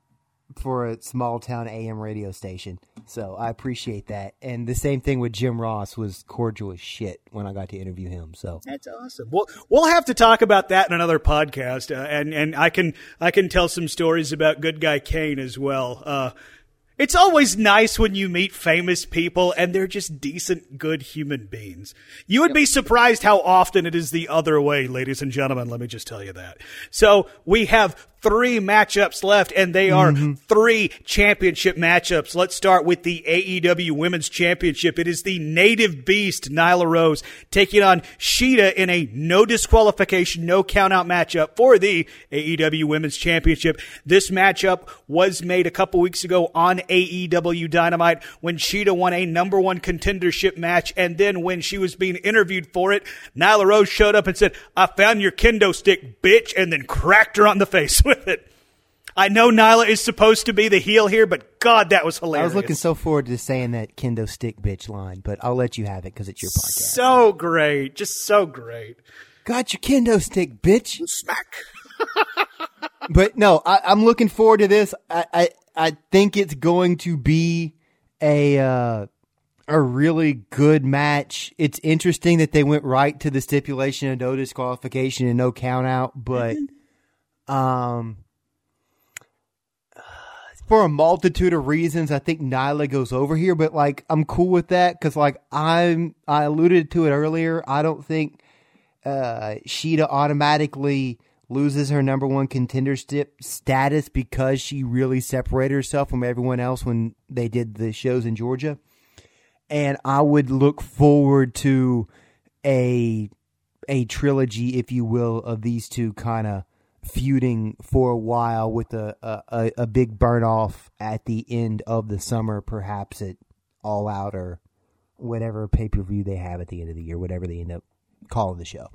for a small town AM radio station. So I appreciate that. And the same thing with Jim Ross was cordial as shit when I got to interview him. So That's awesome. Well, we'll have to talk about that in another podcast, uh, and and I can I can tell some stories about Good Guy Kane as well. Uh, it's always nice when you meet famous people and they're just decent, good human beings. You would be surprised how often it is the other way, ladies and gentlemen. Let me just tell you that. So we have three matchups left and they are mm-hmm. three championship matchups. Let's start with the AEW Women's Championship. It is the native beast, Nyla Rose, taking on Shida in a no disqualification, no countout matchup for the AEW Women's Championship. This matchup was made a couple weeks ago on AEW Dynamite when Shida won a number one contendership match. And then when she was being interviewed for it, Nyla Rose showed up and said, I found your kendo stick, bitch, and then cracked her on the face with it. I know Nyla is supposed to be the heel here, but God, that was hilarious. I was looking so forward to saying that kendo stick bitch line, but I'll let you have it because it's your podcast. so great. Just so great. Got your kendo stick, bitch. Smack. but no, I, I'm looking forward to this. I, I I think it's going to be a uh, a really good match. It's interesting that they went right to the stipulation of no disqualification and no count out, but um. For a multitude of reasons, I think Nyla goes over here, but like I'm cool with that because like I'm I alluded to it earlier. I don't think uh, Shida automatically loses her number one contender st- status because she really separated herself from everyone else when they did the shows in Georgia. And I would look forward to a a trilogy, if you will, of these two kind of feuding for a while with a, a, a, big burn off at the end of the summer, perhaps at All Out or whatever pay per view they have at the end of the year, whatever they end up calling the show.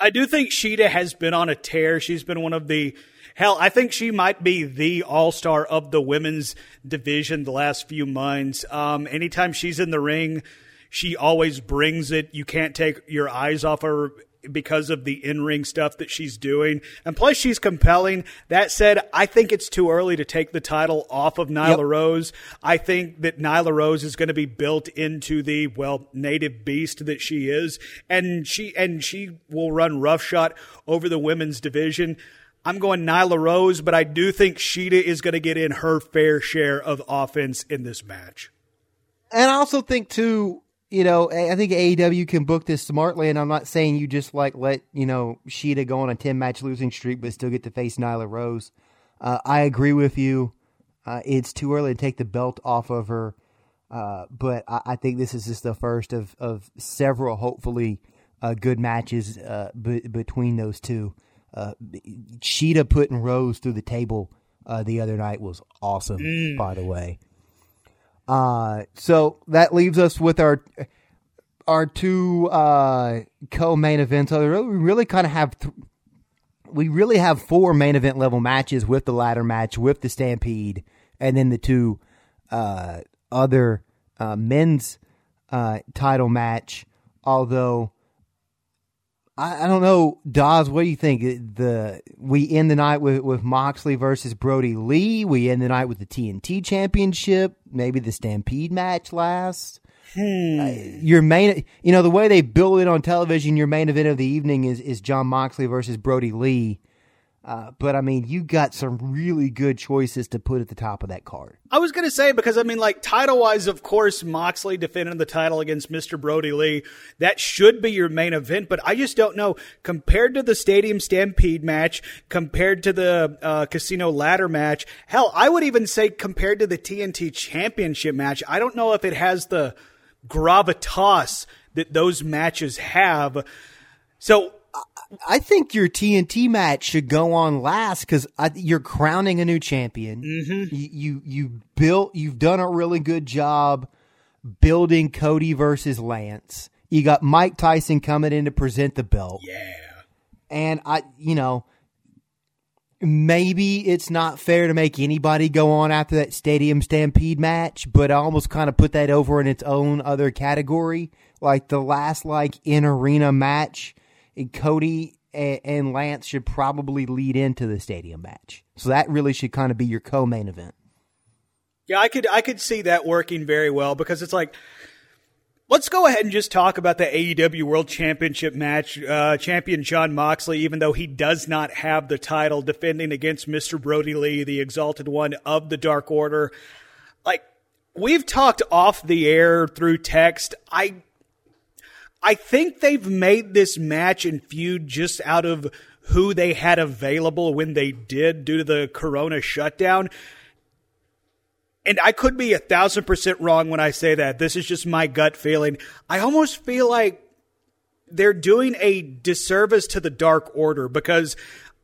I do think Shida has been on a tear. She's been one of the hell. I think she might be the all star of the women's division the last few months. Um, anytime she's in the ring, she always brings it. You can't take your eyes off her because of the in ring stuff that she's doing. And plus, she's compelling. That said, I think it's too early to take the title off of Nyla Yep. Rose. I think that Nyla Rose is going to be built into the well native beast that she is, and she and she will run roughshod over the women's division. I'm going Nyla Rose, but I do think Shida is going to get in her fair share of offense in this match. And I also think too, you know, I think AEW can book this smartly, and I'm not saying you just like let you know Shida go on a ten match losing streak, but still get to face Nyla Rose. Uh, I agree with you. Uh, it's too early to take the belt off of her, uh, but I, I think this is just the first of of several, hopefully, uh, good matches uh, b- between those two. Uh, Shida putting Rose through the table uh, the other night was awesome. By the way. Uh, so that leaves us with our our two uh, co-main events. So we really kind of have th- we really have four main event level matches with the ladder match, with the Stampede, and then the two uh, other uh, men's uh, title match. Although I, I don't know, Dawes, what do you think? The we end the night with with Moxley versus Brodie Lee. We end the night with the TNT Championship. Maybe the Stampede match lasts. Uh, your main, you know, the way they build it on television, your main event of the evening is is Jon Moxley versus Brodie Lee. Uh, but I mean, you got some really good choices to put at the top of that card. I was going to say, because I mean, like, title wise, of course, Moxley defending the title against Mr. Brodie Lee. That should be your main event, but I just don't know. Compared to the Stadium Stampede match, compared to the uh, Casino Ladder match, hell, I would even say compared to the TNT Championship match, I don't know if it has the gravitas that those matches have. So, I think your TNT match should go on last because you're crowning a new champion. Mm-hmm. You, you you built, you've done a really good job building Cody versus Lance. You got Mike Tyson coming in to present the belt. yeah. And I, you know, maybe it's not fair to make anybody go on after that Stadium Stampede match, but I almost kind of put that over in its own other category. Like the last like in arena match, Cody and, and Lance should probably lead into the stadium match. So that really should kind of be your co-main event. Yeah, I could I could see that working very well because it's like let's go ahead and just talk about the AEW World Championship match. Uh, champion Jon Moxley, even though he does not have the title, defending against Mr. Brodie Lee, the exalted one of the Dark Order. Like we've talked off the air through text. I I think they've made this match and feud just out of who they had available when they did due to the corona shutdown. And I could be a thousand percent wrong when I say that. This is just my gut feeling. I almost feel like they're doing a disservice to the Dark Order because,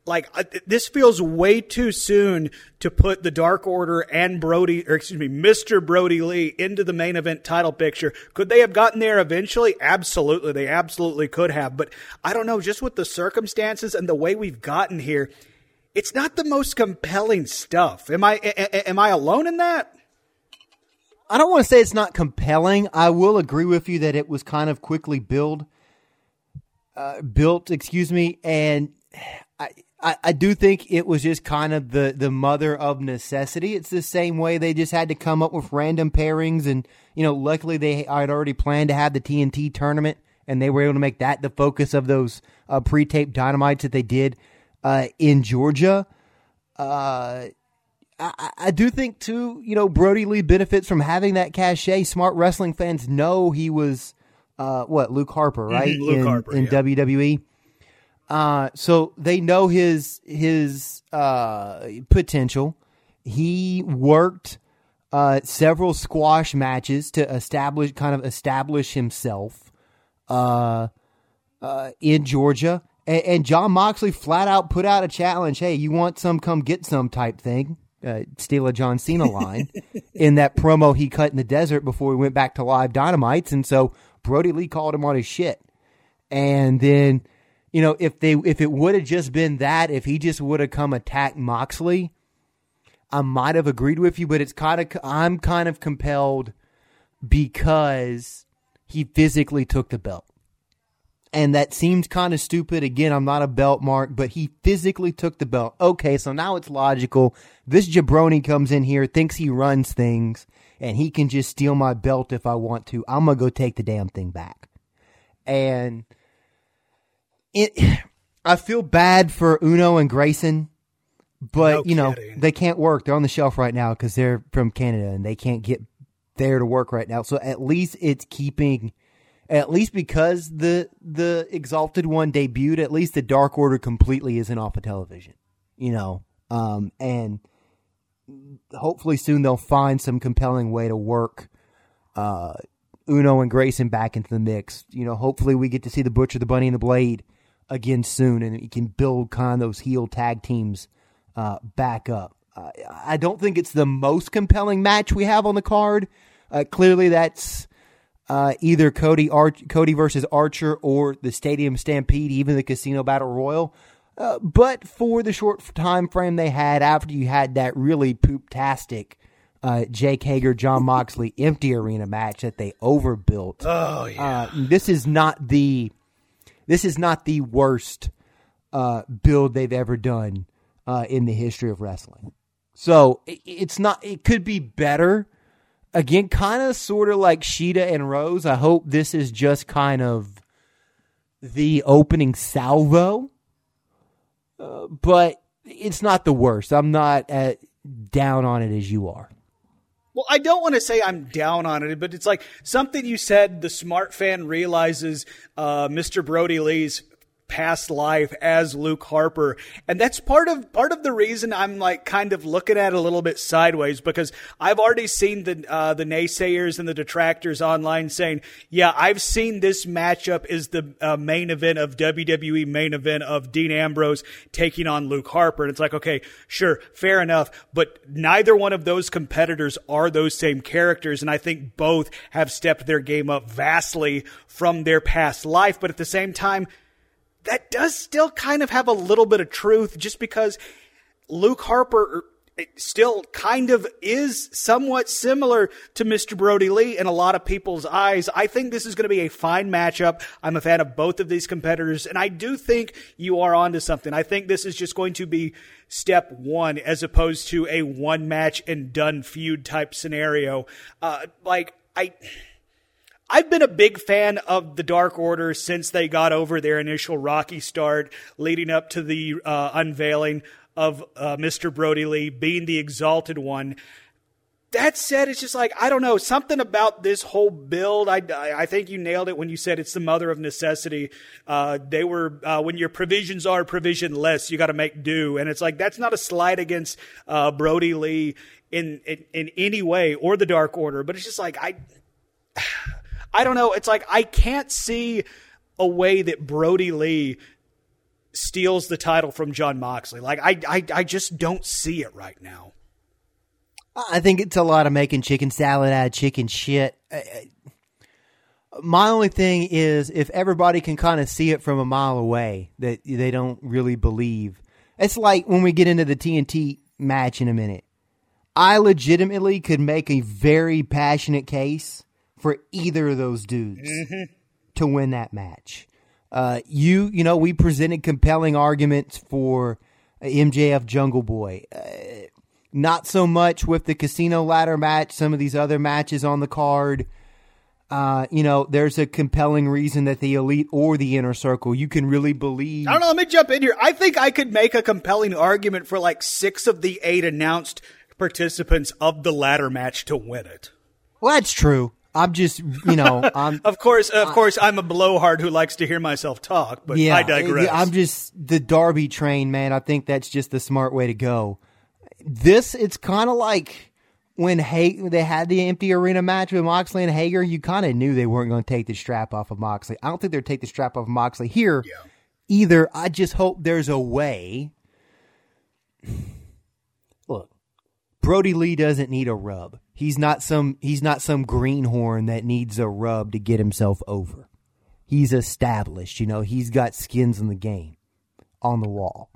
like, uh, this feels way too soon to put the Dark Order and Brodie, or excuse me, Mr. Brodie Lee into the main event title picture. Could they have gotten there eventually? Absolutely. They absolutely could have. But I don't know, just with the circumstances and the way we've gotten here, it's not the most compelling stuff. Am I a- a- am I alone in that? I don't want to say it's not compelling. I will agree with you that it was kind of quickly build, uh, built, excuse me, and I, I, I do think it was just kind of the the mother of necessity. It's the same way they just had to come up with random pairings, and you know, luckily they had already planned to have the TNT tournament, and they were able to make that the focus of those uh, pre-taped dynamites that they did uh, in Georgia. Uh, I, I do think too, you know, Brodie Lee benefits from having that cachet. Smart wrestling fans know he was, uh, what Luke Harper, right? Luke in, Harper, in yeah. WWE. Uh, so they know his his uh, potential. He worked uh, several squash matches to establish, kind of establish himself uh, uh, in Georgia. And, and Jon Moxley flat out put out a challenge. Hey, you want some? Come get some type thing. Uh, steal a John Cena line in that promo he cut in the desert before he went back to live dynamites. And so Brodie Lee called him on his shit. And then, you know, if they if it would have just been that, if he just would have come attack Moxley, I might have agreed with you. But it's kind of I'm kind of compelled because he physically took the belt. And that seems kind of stupid. Again, I'm not a belt mark, but he physically took the belt. Okay, so now it's logical. This jabroni comes in here, thinks he runs things, and he can just steal my belt if I want to. I'm gonna go take the damn thing back. And it, I feel bad for Uno and Grayson, but No you know kidding. they can't work. They're on the shelf right now because they're from Canada and they can't get there to work right now. So at least it's keeping at least because the the Exalted One debuted, at least the Dark Order completely isn't off of television. You know, um, and hopefully soon they'll find some compelling way to work uh, Uno and Grayson back into the mix. You know, hopefully we get to see the Butcher, the Bunny, and the Blade again soon, and you can build kind of those heel tag teams uh, back up. Uh, I don't think it's the most compelling match we have on the card. Uh, clearly, that's uh, either Cody Ar- Cody versus Archer or the Stadium Stampede, even the Casino Battle Royal. Uh, but for the short time frame they had after you had that really poop-tastic uh, Jake Hager, Jon Moxley empty arena match that they overbuilt. Oh yeah. Uh, this is not the this is not the worst uh, build they've ever done uh, in the history of wrestling. So it, it's not. It could be better. Again, kind of, sort of like Shida and Rose. I hope this is just kind of the opening salvo. Uh, but it's not the worst. I'm not uh down on it as you are. Well, I don't want to say I'm down on it, but it's like something you said. The smart fan realizes uh, Mr. Brodie Lee's past life as Luke Harper, and that's part of part of the reason I'm like kind of looking at it a little bit sideways because I've already seen the uh, the naysayers and the detractors online saying, "Yeah, I've seen this matchup is the uh, main event of WWE main event of Dean Ambrose taking on Luke Harper," and it's like, okay, sure, fair enough, but neither one of those competitors are those same characters, and I think both have stepped their game up vastly from their past life, but at the same time that does still kind of have a little bit of truth just because Luke Harper er, still kind of is somewhat similar to Mr. Brodie Lee in a lot of people's eyes. I think this is going to be a fine matchup. I'm a fan of both of these competitors, and I do think you are onto something. I think this is just going to be step one as opposed to a one match and done feud type scenario. Uh, like, I. I've been a big fan of the Dark Order since they got over their initial rocky start, leading up to the uh, unveiling of uh, Mr. Brodie Lee being the exalted one. That said, it's just like I don't know something about this whole build. I, I think you nailed it when you said it's the mother of necessity. Uh, they were uh, when your provisions are provisionless, you got to make do, and it's like that's not a slight against uh, Brodie Lee in, in in any way or the Dark Order, but it's just like I. I don't know. It's like I can't see a way that Brodie Lee steals the title from Jon Moxley. Like I, I, I just don't see it right now. I think it's a lot of making chicken salad out of chicken shit. Uh, My only thing is if everybody can kind of see it from a mile away that they don't really believe. It's like when we get into the TNT match in a minute. I legitimately could make a very passionate case for either of those dudes to win that match. Uh, you, you know, we presented compelling arguments for MJF Jungle Boy. Uh, not so much with the casino ladder match. Some of these other matches on the card. Uh, you know, there's a compelling reason that the elite or the inner circle, you can really believe. I don't know. Let me jump in here. I think I could make a compelling argument for like six of the eight announced participants of the ladder match to win it. Well, that's true. I'm just, you know, I'm. Of course, of course, I'm a blowhard who likes to hear myself talk, but yeah, I digress. I'm just the Darby train, man. I think that's just the smart way to go. This, it's kind of like when Hay- they had the empty arena match with Moxley and Hager. You kind of knew they weren't going to take the strap off of Moxley. I don't think they'll take the strap off of Moxley here either. I just hope there's a way. Brodie Lee doesn't need a rub. He's not some he's not some greenhorn that needs a rub to get himself over. He's established, you know, he's got skins in the game on the wall.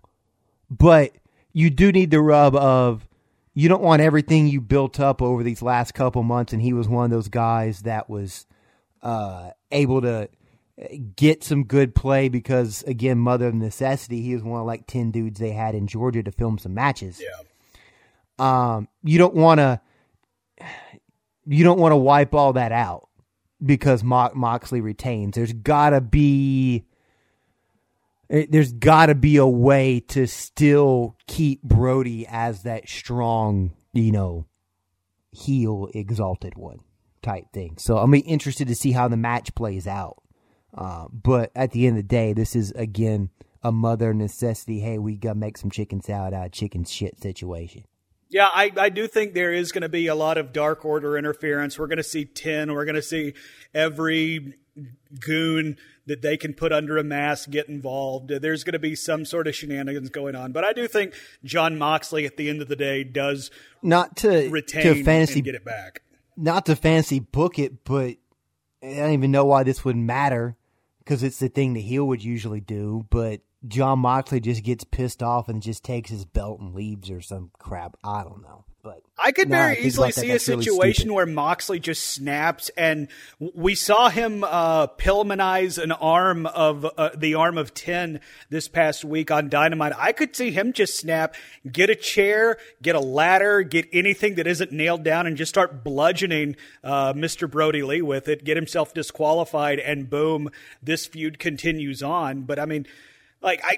But you do need the rub of you don't want everything you built up over these last couple months and he was one of those guys that was uh, able to get some good play because again mother of necessity he was one of like 10 dudes they had in Georgia to film some matches. Yeah. Um you don't want to you don't want to wipe all that out because Mo- Moxley retains. There's got to be eh, there's got to be a way to still keep Brodie as that strong, you know, heel exalted one type thing. So I'm interested to see how the match plays out. Uh, but at the end of the day, this is again a mother necessity. Hey, we gotta make some chicken salad out of chicken shit situation. Yeah, I, I do think there is going to be a lot of Dark Order interference. We're going to see 10. We're going to see every goon that they can put under a mask get involved. There's going to be some sort of shenanigans going on. But I do think Jon Moxley, at the end of the day, does Not to retain to fantasy and get it back. not to fancy book it, but I don't even know why this would matter because it's the thing that heel would usually do. But Jon Moxley just gets pissed off and just takes his belt and leaves or some crap. I don't know, but I could very think easily that, see a that's really situation where Moxley just snaps, and we saw him uh, Pillmanize an arm of uh, the arm of ten this past week on Dynamite. I could see him just snap, get a chair, get a ladder, get anything that isn't nailed down, and just start bludgeoning uh, Mr. Brodie Lee with it, get himself disqualified, and boom, this feud continues on. But I mean, like I.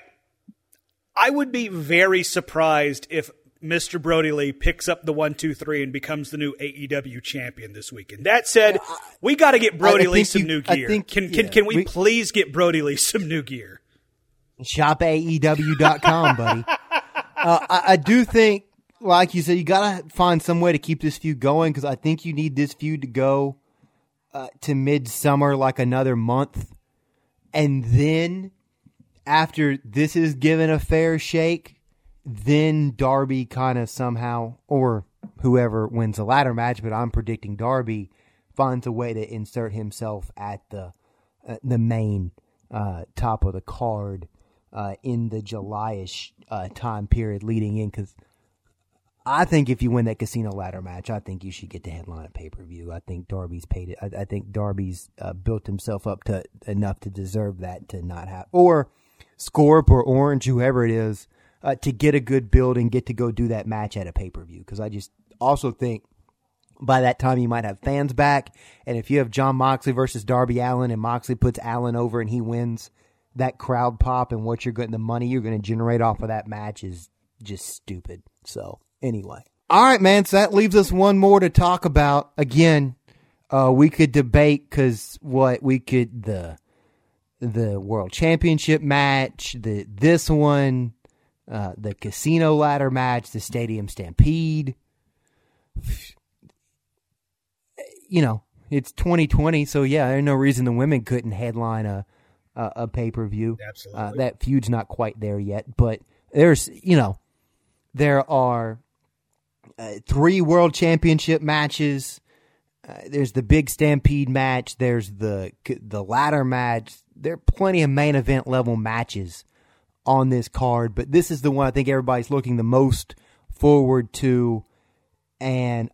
I would be very surprised if Mr. Brodie Lee picks up the one, two, three, and becomes the new AEW champion this weekend. That said, we got to get Brodie I Lee some you- new I gear. think- can can yeah, can we, we- please get Brodie Lee some new gear? Shop ShopAEW.com, buddy. Uh, I, I do think, like you said, you got to find some way to keep this feud going because I think you need this feud to go uh, to midsummer, like another month. And then after this is given a fair shake, then Darby kind of somehow, or whoever wins the ladder match, but I'm predicting Darby finds a way to insert himself at the uh, the main uh, top of the card uh, in the Julyish uh, time period leading in. Because I think if you win that casino ladder match, I think you should get the headline at pay per view. I think Darby's paid it. I, I think Darby's uh, built himself up to enough to deserve that to not have or Scorp or Orange, whoever it is, uh, to get a good build and get to go do that match at a pay per view. Because I just also think by that time you might have fans back, and if you have Jon Moxley versus Darby Allin, and Moxley puts Allin over and he wins, that crowd pop and what you're getting the money you're going to generate off of that match is just stupid. So anyway, all right, man. So that leaves us one more to talk about. Again, uh, we could debate because what we could the the world championship match, the this one, uh, the casino ladder match, the stadium stampede. You know, it's 2020, so yeah, there's no reason the women couldn't headline a a, a pay per view. Absolutely. uh, that feud's not quite there yet, but there's you know there are uh, three world championship matches. Uh, there's the big stampede match. There's the the ladder match. There are plenty of main event level matches on this card, but this is the one I think everybody's looking the most forward to, and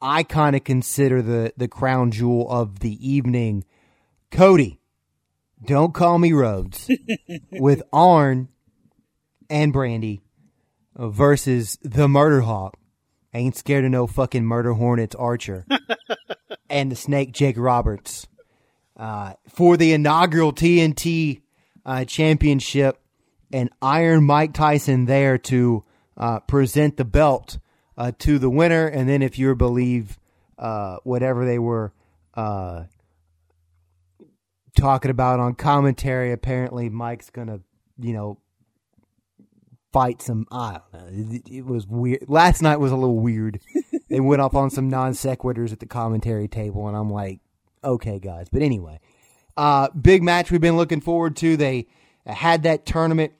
I kind of consider the the crown jewel of the evening. Cody, don't call me Rhodes with Arn and Brandi versus the Murder Hawk. Ain't scared of no fucking murder hornets Archer and the Snake Jake Roberts uh, for the inaugural TNT uh, championship and Iron Mike Tyson there to uh, present the belt uh, to the winner. And then, if you believe uh, whatever they were uh, talking about on commentary, apparently Mike's gonna, you know, fight some. I don't know. It, it was weird. Last night was a little weird. they went off on some non sequiturs at the commentary table, and I'm like, okay, guys. But anyway, uh, big match we've been looking forward to. They had that tournament,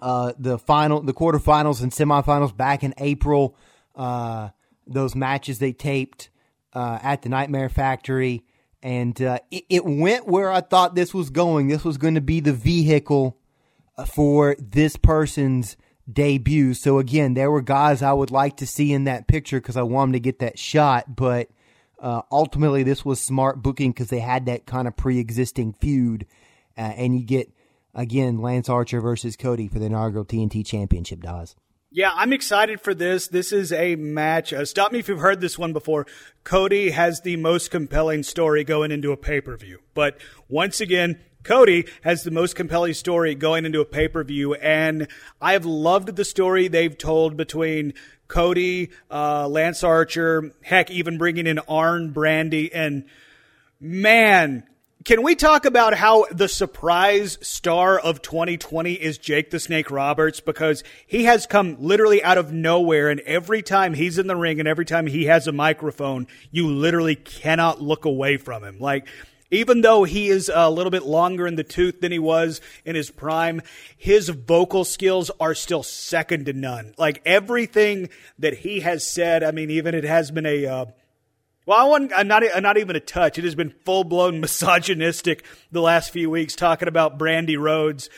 uh, the final, the quarterfinals and semifinals back in April. Uh, those matches they taped uh, at the Nightmare Factory, and uh, it, it went where I thought this was going. This was going to be the vehicle for this person's debut. So again, there were guys I would like to see in that picture because I want them to get that shot. But uh, ultimately, this was smart booking because they had that kind of pre-existing feud, uh, and you get again Lance Archer versus Cody for the inaugural TNT Championship. Does Yeah, I'm excited for this. This is a match. Uh, stop me if you've heard this one before. Cody has the most compelling story going into a pay per view. But once again, Cody has the most compelling story going into a pay per view. And I have loved the story they've told between Cody, uh, Lance Archer, heck, even bringing in Arn Brandi. And man, can we talk about how the surprise star of 2020 is Jake the Snake Roberts? Because he has come literally out of nowhere, and every time he's in the ring and every time he has a microphone, you literally cannot look away from him. Like, even though he is a little bit longer in the tooth than he was in his prime, his vocal skills are still second to none. Like everything that he has said, I mean, even it has been a, uh, well, I want I'm not not even a touch. It has been full blown misogynistic the last few weeks talking about Brandi Rhodes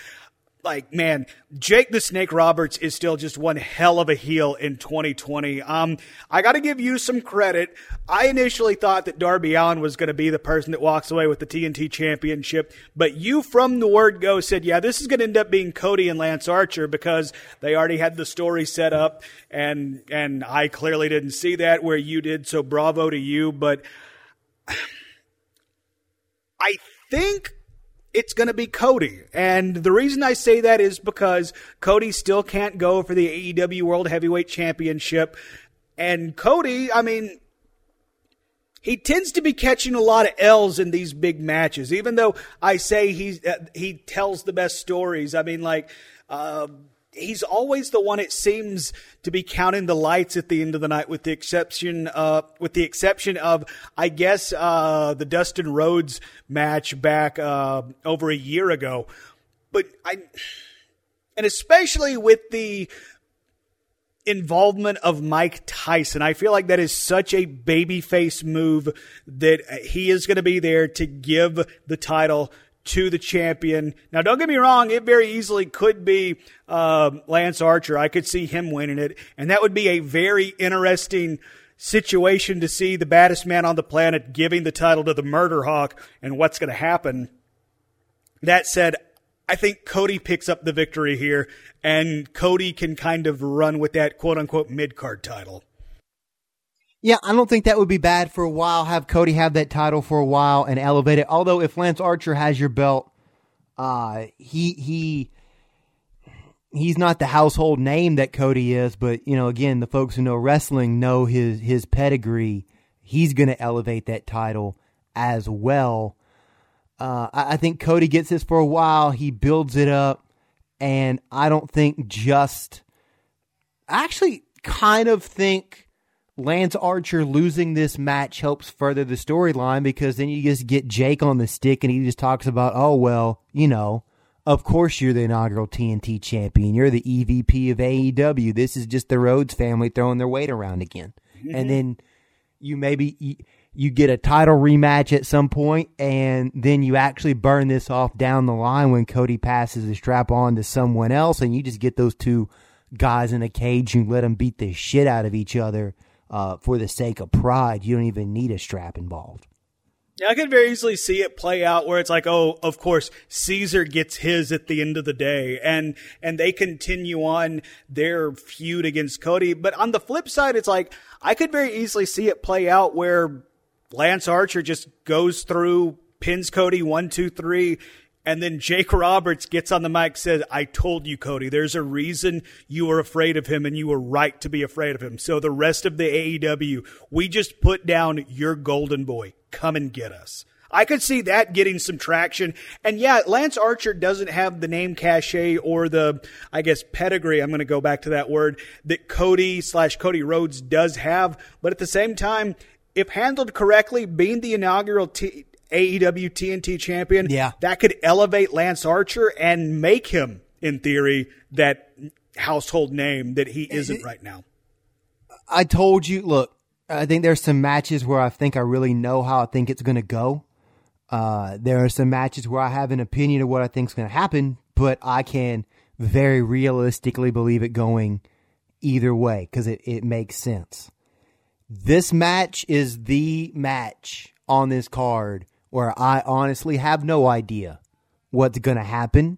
like man, Jake the Snake Roberts is still just one hell of a heel in 2020. Um, I got to give you some credit. I initially thought that Darby Allin was going to be the person that walks away with the TNT Championship, but you from the word go said, yeah, this is going to end up being Cody and Lance Archer because they already had the story set up, and and I clearly didn't see that where you did. So bravo to you, but. I think it's going to be Cody. And the reason I say that is because Cody still can't go for the AEW World Heavyweight Championship. And Cody, I mean, he tends to be catching a lot of L's in these big matches, even though I say he's, uh, he tells the best stories. I mean, like, uh, he's always the one it seems to be counting the lights at the end of the night with the exception uh with the exception of I guess uh the Dustin Rhodes match back uh over a year ago but I and especially with the involvement of Mike Tyson. I feel like that is such a babyface move that he is going to be there to give the title to the champion. Now, don't get me wrong, it very easily could be uh, Lance Archer. I could see him winning it, and that would be a very interesting situation to see the baddest man on the planet giving the title to the Murder Hawk and what's going to happen. That said, I think Cody picks up the victory here, and Cody can kind of run with that quote unquote mid card title. Yeah, I don't think that would be bad for a while. Have Cody have that title for a while and elevate it. Although if Lance Archer has your belt, uh, he he he's not the household name that Cody is. But you know, again, the folks who know wrestling know his his pedigree. He's going to elevate that title as well. Uh, I, I think Cody gets this for a while. He builds it up, and I don't think just. I actually kind of think Lance Archer losing this match helps further the storyline because then you just get Jake on the stick and he just talks about, oh, well, you know, of course you're the inaugural TNT champion. You're the EVP of AEW. This is just the Rhodes family throwing their weight around again. Mm-hmm. And then you maybe you, you get a title rematch at some point and then you actually burn this off down the line when Cody passes the strap on to someone else and you just get those two guys in a cage and let them beat the shit out of each other uh, for the sake of pride. You don't even need a strap involved. Yeah, I could very easily see it play out where it's like, oh, of course, Caesar gets his at the end of the day, and and they continue on their feud against Cody. But on the flip side, it's like I could very easily see it play out where Lance Archer just goes through, pins Cody one, two, three, and then Jake Roberts gets on the mic, says, I told you, Cody, there's a reason you were afraid of him and you were right to be afraid of him. So the rest of the AEW, we just put down your golden boy. Come and get us. I could see that getting some traction. And yeah, Lance Archer doesn't have the name cachet or the, I guess, pedigree. I'm going to go back to that word that Cody slash Cody Rhodes does have. But at the same time, if handled correctly, being the inaugural T- AEW TNT champion, yeah. that could elevate Lance Archer and make him, in theory, that household name that he isn't right now. I told you, look, I think there's some matches where I think I really know how I think it's going to go. Uh, there are some matches where I have an opinion of what I think is going to happen, but I can very realistically believe it going either way because it, it makes sense. This match is the match on this card where I honestly have no idea what's going to happen.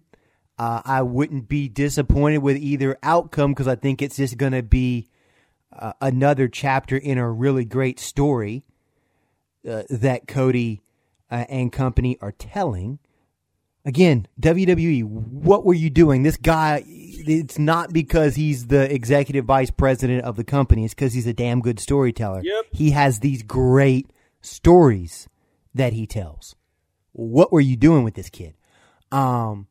Uh, I wouldn't be disappointed with either outcome because I think it's just going to be uh, another chapter in a really great story uh, that Cody uh, and company are telling. again, WWE, what were you doing? This guy, it's not because he's the executive vice president of the company. It's because he's a damn good storyteller. Yep. He has these great stories that he tells. What were you doing with this kid? Um,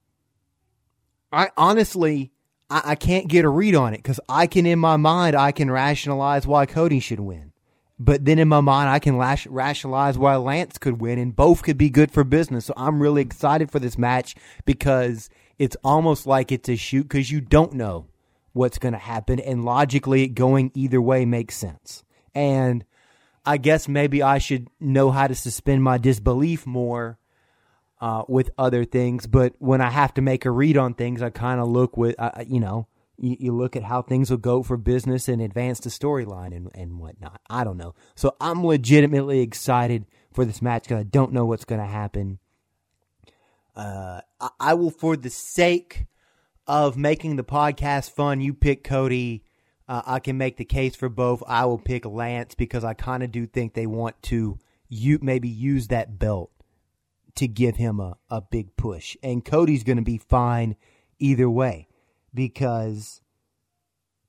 I honestly, I, I can't get a read on it because I can, in my mind, I can rationalize why Cody should win. But then in my mind, I can lash, rationalize why Lance could win, and both could be good for business. So I'm really excited for this match because it's almost like it's a shoot because you don't know what's going to happen, and logically, going either way makes sense. And I guess maybe I should know how to suspend my disbelief more uh, with other things. But when I have to make a read on things, I kind of look with, uh, you know, you, you look at how things will go for business and advance the storyline and, and whatnot. I don't know. So I'm legitimately excited for this match because I don't know what's going to happen. Uh, I, I will, for the sake of making the podcast fun, you pick Cody. Uh, I can make the case for both. I will pick Lance because I kind of do think they want to you maybe use that belt to give him a, a big push. And Cody's going to be fine either way because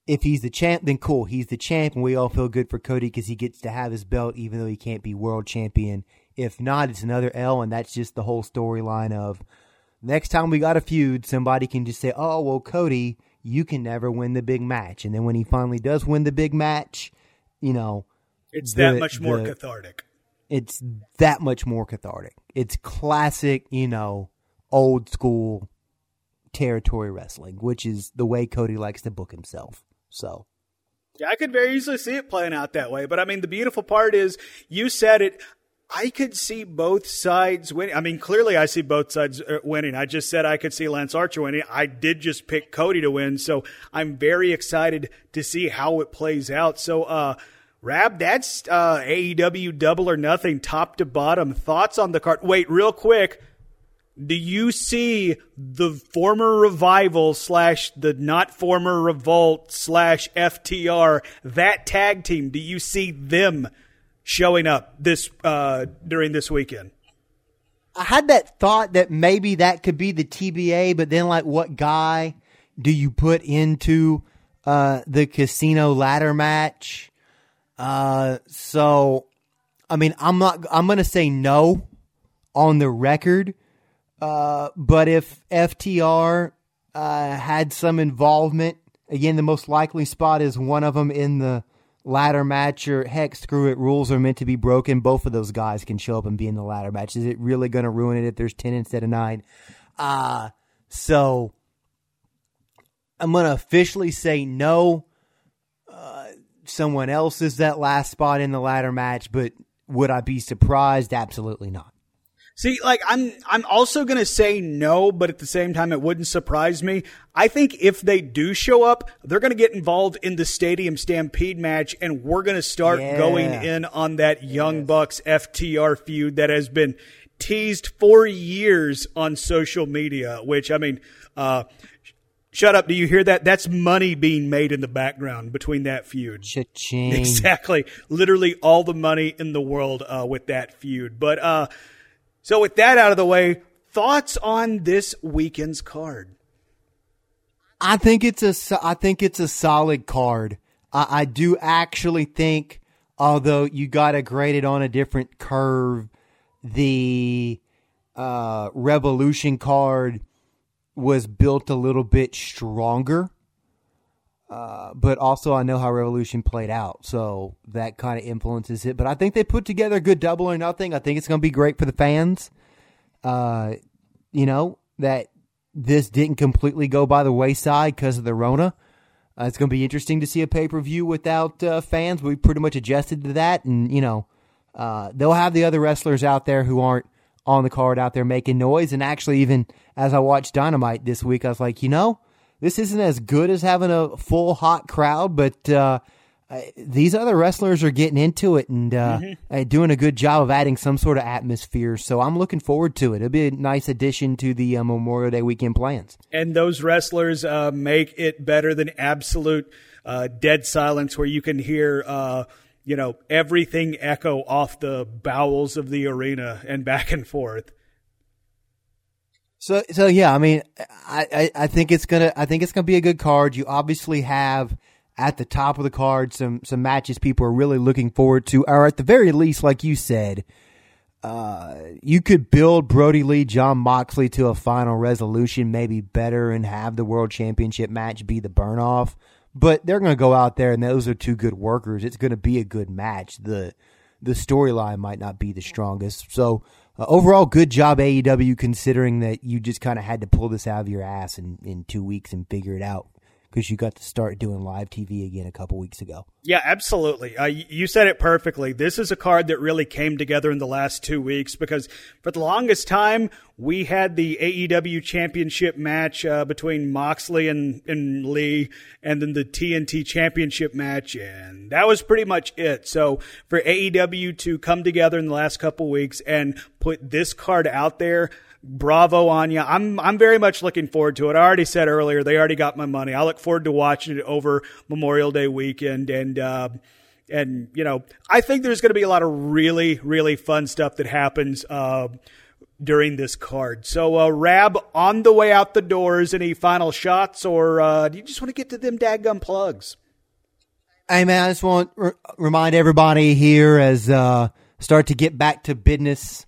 if he's the champ, then cool. He's the champ, and we all feel good for Cody because he gets to have his belt, even though he can't be world champion. If not, it's another L, and that's just the whole storyline of next time we got a feud, somebody can just say, "Oh, well, Cody, you can never win the big match," and then when he finally does win the big match, you know, It's the- that much more the- cathartic. it's that much more cathartic. It's classic, you know, old school territory wrestling, which is the way Cody likes to book himself. So, Yeah, I could very easily see it playing out that way. But I mean, the beautiful part is you said it. I could see both sides winning. I mean, clearly I see both sides uh, winning. I just said I could see Lance Archer winning. I did just pick Cody to win. So I'm very excited to see how it plays out. So, uh, Rab, that's uh, AEW double or nothing, top to bottom. Thoughts on the card? Wait, real quick. Do you see the former revival slash the not former revolt slash FTR that tag team? Do you see them showing up this uh, during this weekend? I had that thought that maybe that could be the TBA, but then like what guy do you put into uh, the casino ladder match? Uh, so I mean, I'm not. I'm gonna say no on the record. Uh, but if FTR uh, had some involvement, again, the most likely spot is one of them in the ladder match, or heck, screw it, rules are meant to be broken. Both of those guys can show up and be in the ladder match. Is it really going to ruin it if there's 10 instead of 9? Uh, so I'm going to officially say no. Uh, someone else is that last spot in the ladder match, but would I be surprised? Absolutely not. See, like I'm I'm also going to say no, but at the same time it wouldn't surprise me. I think if they do show up, they're going to get involved in the Stadium Stampede match and we're going to start Yeah. going in on that Young Bucks FTR feud that has been teased for years on social media, which I mean, uh Shut up. Do you hear that? That's money being made in the background between that feud. Cha-ching. Exactly. Literally all the money in the world uh, with that feud. But uh, so with that out of the way, thoughts on this weekend's card? I think it's a I think it's a solid card. I, I do actually think, although you got to grade it on a different curve, the uh, Revolution card was built a little bit stronger. Uh, but also, I know how Revolution played out, so that kind of influences it. But I think they put together a good double or nothing. I think it's going to be great for the fans. Uh, you know that this didn't completely go by the wayside because of the Rona. Uh, it's going to be interesting to see a pay per view without uh, fans. We pretty much adjusted to that, and you know uh, they'll have the other wrestlers out there who aren't on the card out there making noise. And actually, even as I watched Dynamite this week, I was like, you know, this isn't as good as having a full hot crowd, but uh, these other wrestlers are getting into it and uh, uh, doing a good job of adding some sort of atmosphere. So I'm looking forward to it. It'll be a nice addition to the uh, Memorial Day weekend plans. And those wrestlers uh, make it better than absolute uh, dead silence, where you can hear, uh, you know, everything echo off the bowels of the arena and back and forth. So, so yeah, I mean, I, I, I think it's gonna, I think it's gonna be a good card. You obviously have at the top of the card some, some matches people are really looking forward to, or at the very least, like you said, uh, you could build Brodie Lee, Jon Moxley to a final resolution, maybe better, and have the world championship match be the burn off. But they're to go out there, and those are two good workers. It's to be a good match. The the storyline might not be the strongest. So uh, overall, good job AEW, considering that you just kind of had to pull this out of your ass in in two weeks and figure it out because you got to start doing live TV again a couple weeks ago. Yeah, absolutely. Uh, you said it perfectly. This is a card that really came together in the last two weeks because for the longest time, we had the AEW championship match uh, between Moxley and, and Lee, and then the TNT championship match, and that was pretty much it. So for AEW to come together in the last couple weeks and put this card out there, bravo on you. I'm I'm very much looking forward to it. I already said earlier they already got my money. I look forward to watching it over Memorial Day weekend and. Uh, and you know, I think there's going to be a lot of really, really fun stuff that happens uh, during this card. So, uh, Rab, on the way out the doors, any final shots, or uh, do you just want to get to them dadgum plugs? Hey man, I just want to remind everybody here as uh, start to get back to business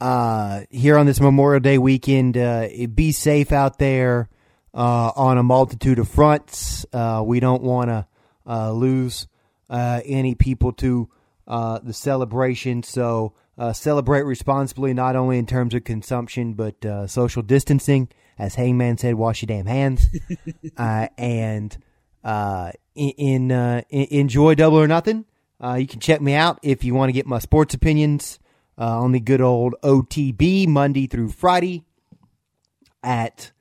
uh, here on this Memorial Day weekend. Uh, be safe out there uh, on a multitude of fronts. Uh, we don't want to uh, lose uh, any people to uh, the celebration, so uh, celebrate responsibly, not only in terms of consumption but uh, social distancing. As Hangman said, wash your damn hands, uh, and uh, in, in uh, enjoy Double or Nothing. Uh, you can check me out if you want to get my sports opinions uh, on the good old OTB Monday through Friday at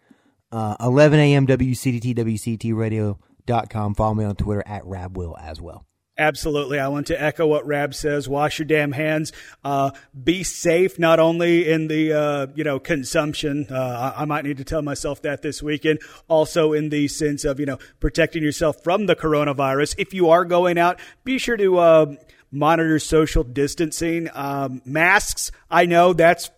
uh, 11 a.m. WCTT, WCTRadio.com. Follow me on Twitter at RabWill as well. Absolutely. I want to echo what Rab says. Wash your damn hands. Uh, be safe, not only in the, uh, you know, consumption. Uh, I, I might need to tell myself that this weekend. Also in the sense of, you know, protecting yourself from the coronavirus. If you are going out, be sure to, uh, monitor social distancing. Um, masks. I know that's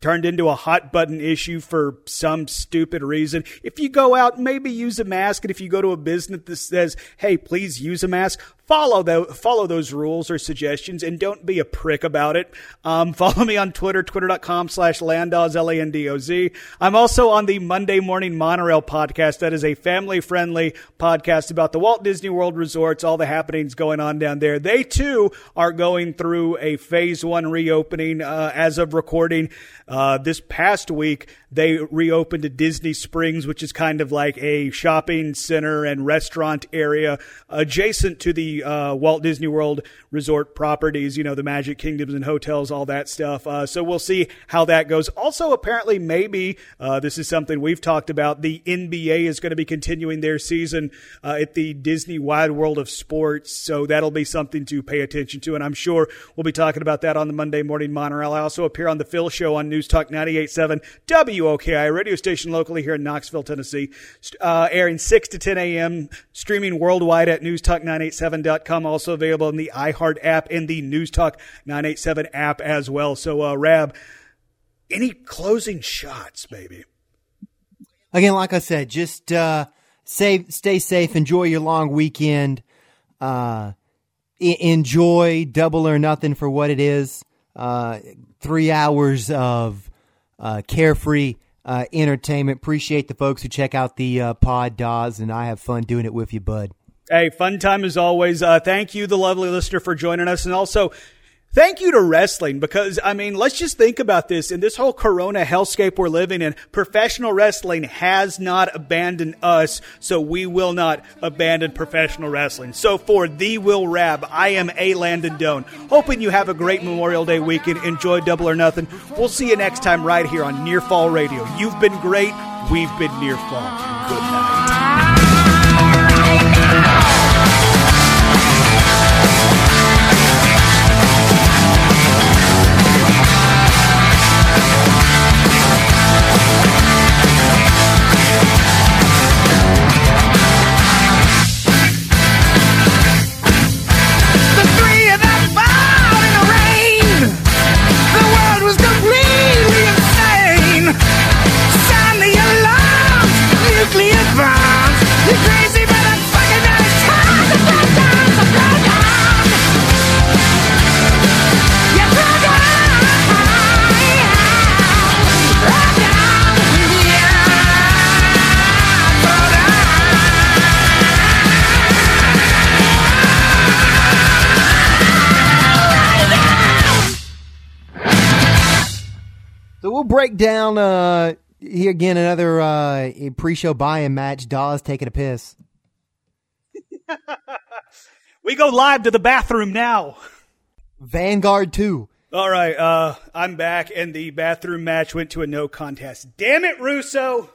turned into a hot button issue for some stupid reason. If you go out, maybe use a mask. And if you go to a business that says, hey, please use a mask, follow the, follow those rules or suggestions and don't be a prick about it. Um, follow me on Twitter, twitter.com slash Landoz, L-A-N-D-O-Z. I'm also on the Monday Morning Monorail podcast. That is a family friendly podcast about the Walt Disney World resorts, all the happenings going on down there. They too are going through a phase one reopening, uh, as of recording. Uh, this past week, they reopened a Disney Springs, which is kind of like a shopping center and restaurant area adjacent to the uh, Walt Disney World resort properties, you know, the Magic Kingdoms and hotels, all that stuff. Uh, so we'll see how that goes. Also, apparently, maybe uh, this is something we've talked about. The NBA is going to be continuing their season uh, at the Disney Wide World of Sports. So that'll be something to pay attention to. And I'm sure we'll be talking about that on the Monday Morning Monorail. I also appear on the Phil Show on News Talk 98.7 WOKI, radio station locally here in Knoxville, Tennessee, uh, airing 6 to 10 a.m., streaming worldwide at newstalk987.com, also available in the iHeart app and the Newstalk 987 app as well. So, uh, Rab, any closing shots, baby? Again, like I said, just uh, save, stay safe, enjoy your long weekend, uh, e- enjoy Double or Nothing for what it is. Uh, three hours of uh, carefree uh, entertainment. Appreciate the folks who check out the uh, pod, Dawes, and I have fun doing it with you, bud. Hey, fun time as always. Uh, thank you, the lovely listener, for joining us. And also, thank you to wrestling because, I mean, let's just think about this. In this whole corona hellscape we're living in, professional wrestling has not abandoned us, so we will not abandon professional wrestling. So for the Will Rab, I am A. Landon Doan. Hoping you have a great Memorial Day weekend. Enjoy Double or Nothing. We'll see you next time right here on Near Fall Radio. You've been great. We've been Near Fall. Good night. We'll break down uh, here again another uh, pre-show buy-in match. Dawes taking a piss. We go live to the bathroom now. Vanguard two. All right, uh, I'm back, and the bathroom match went to a no contest. Damn it, Russo!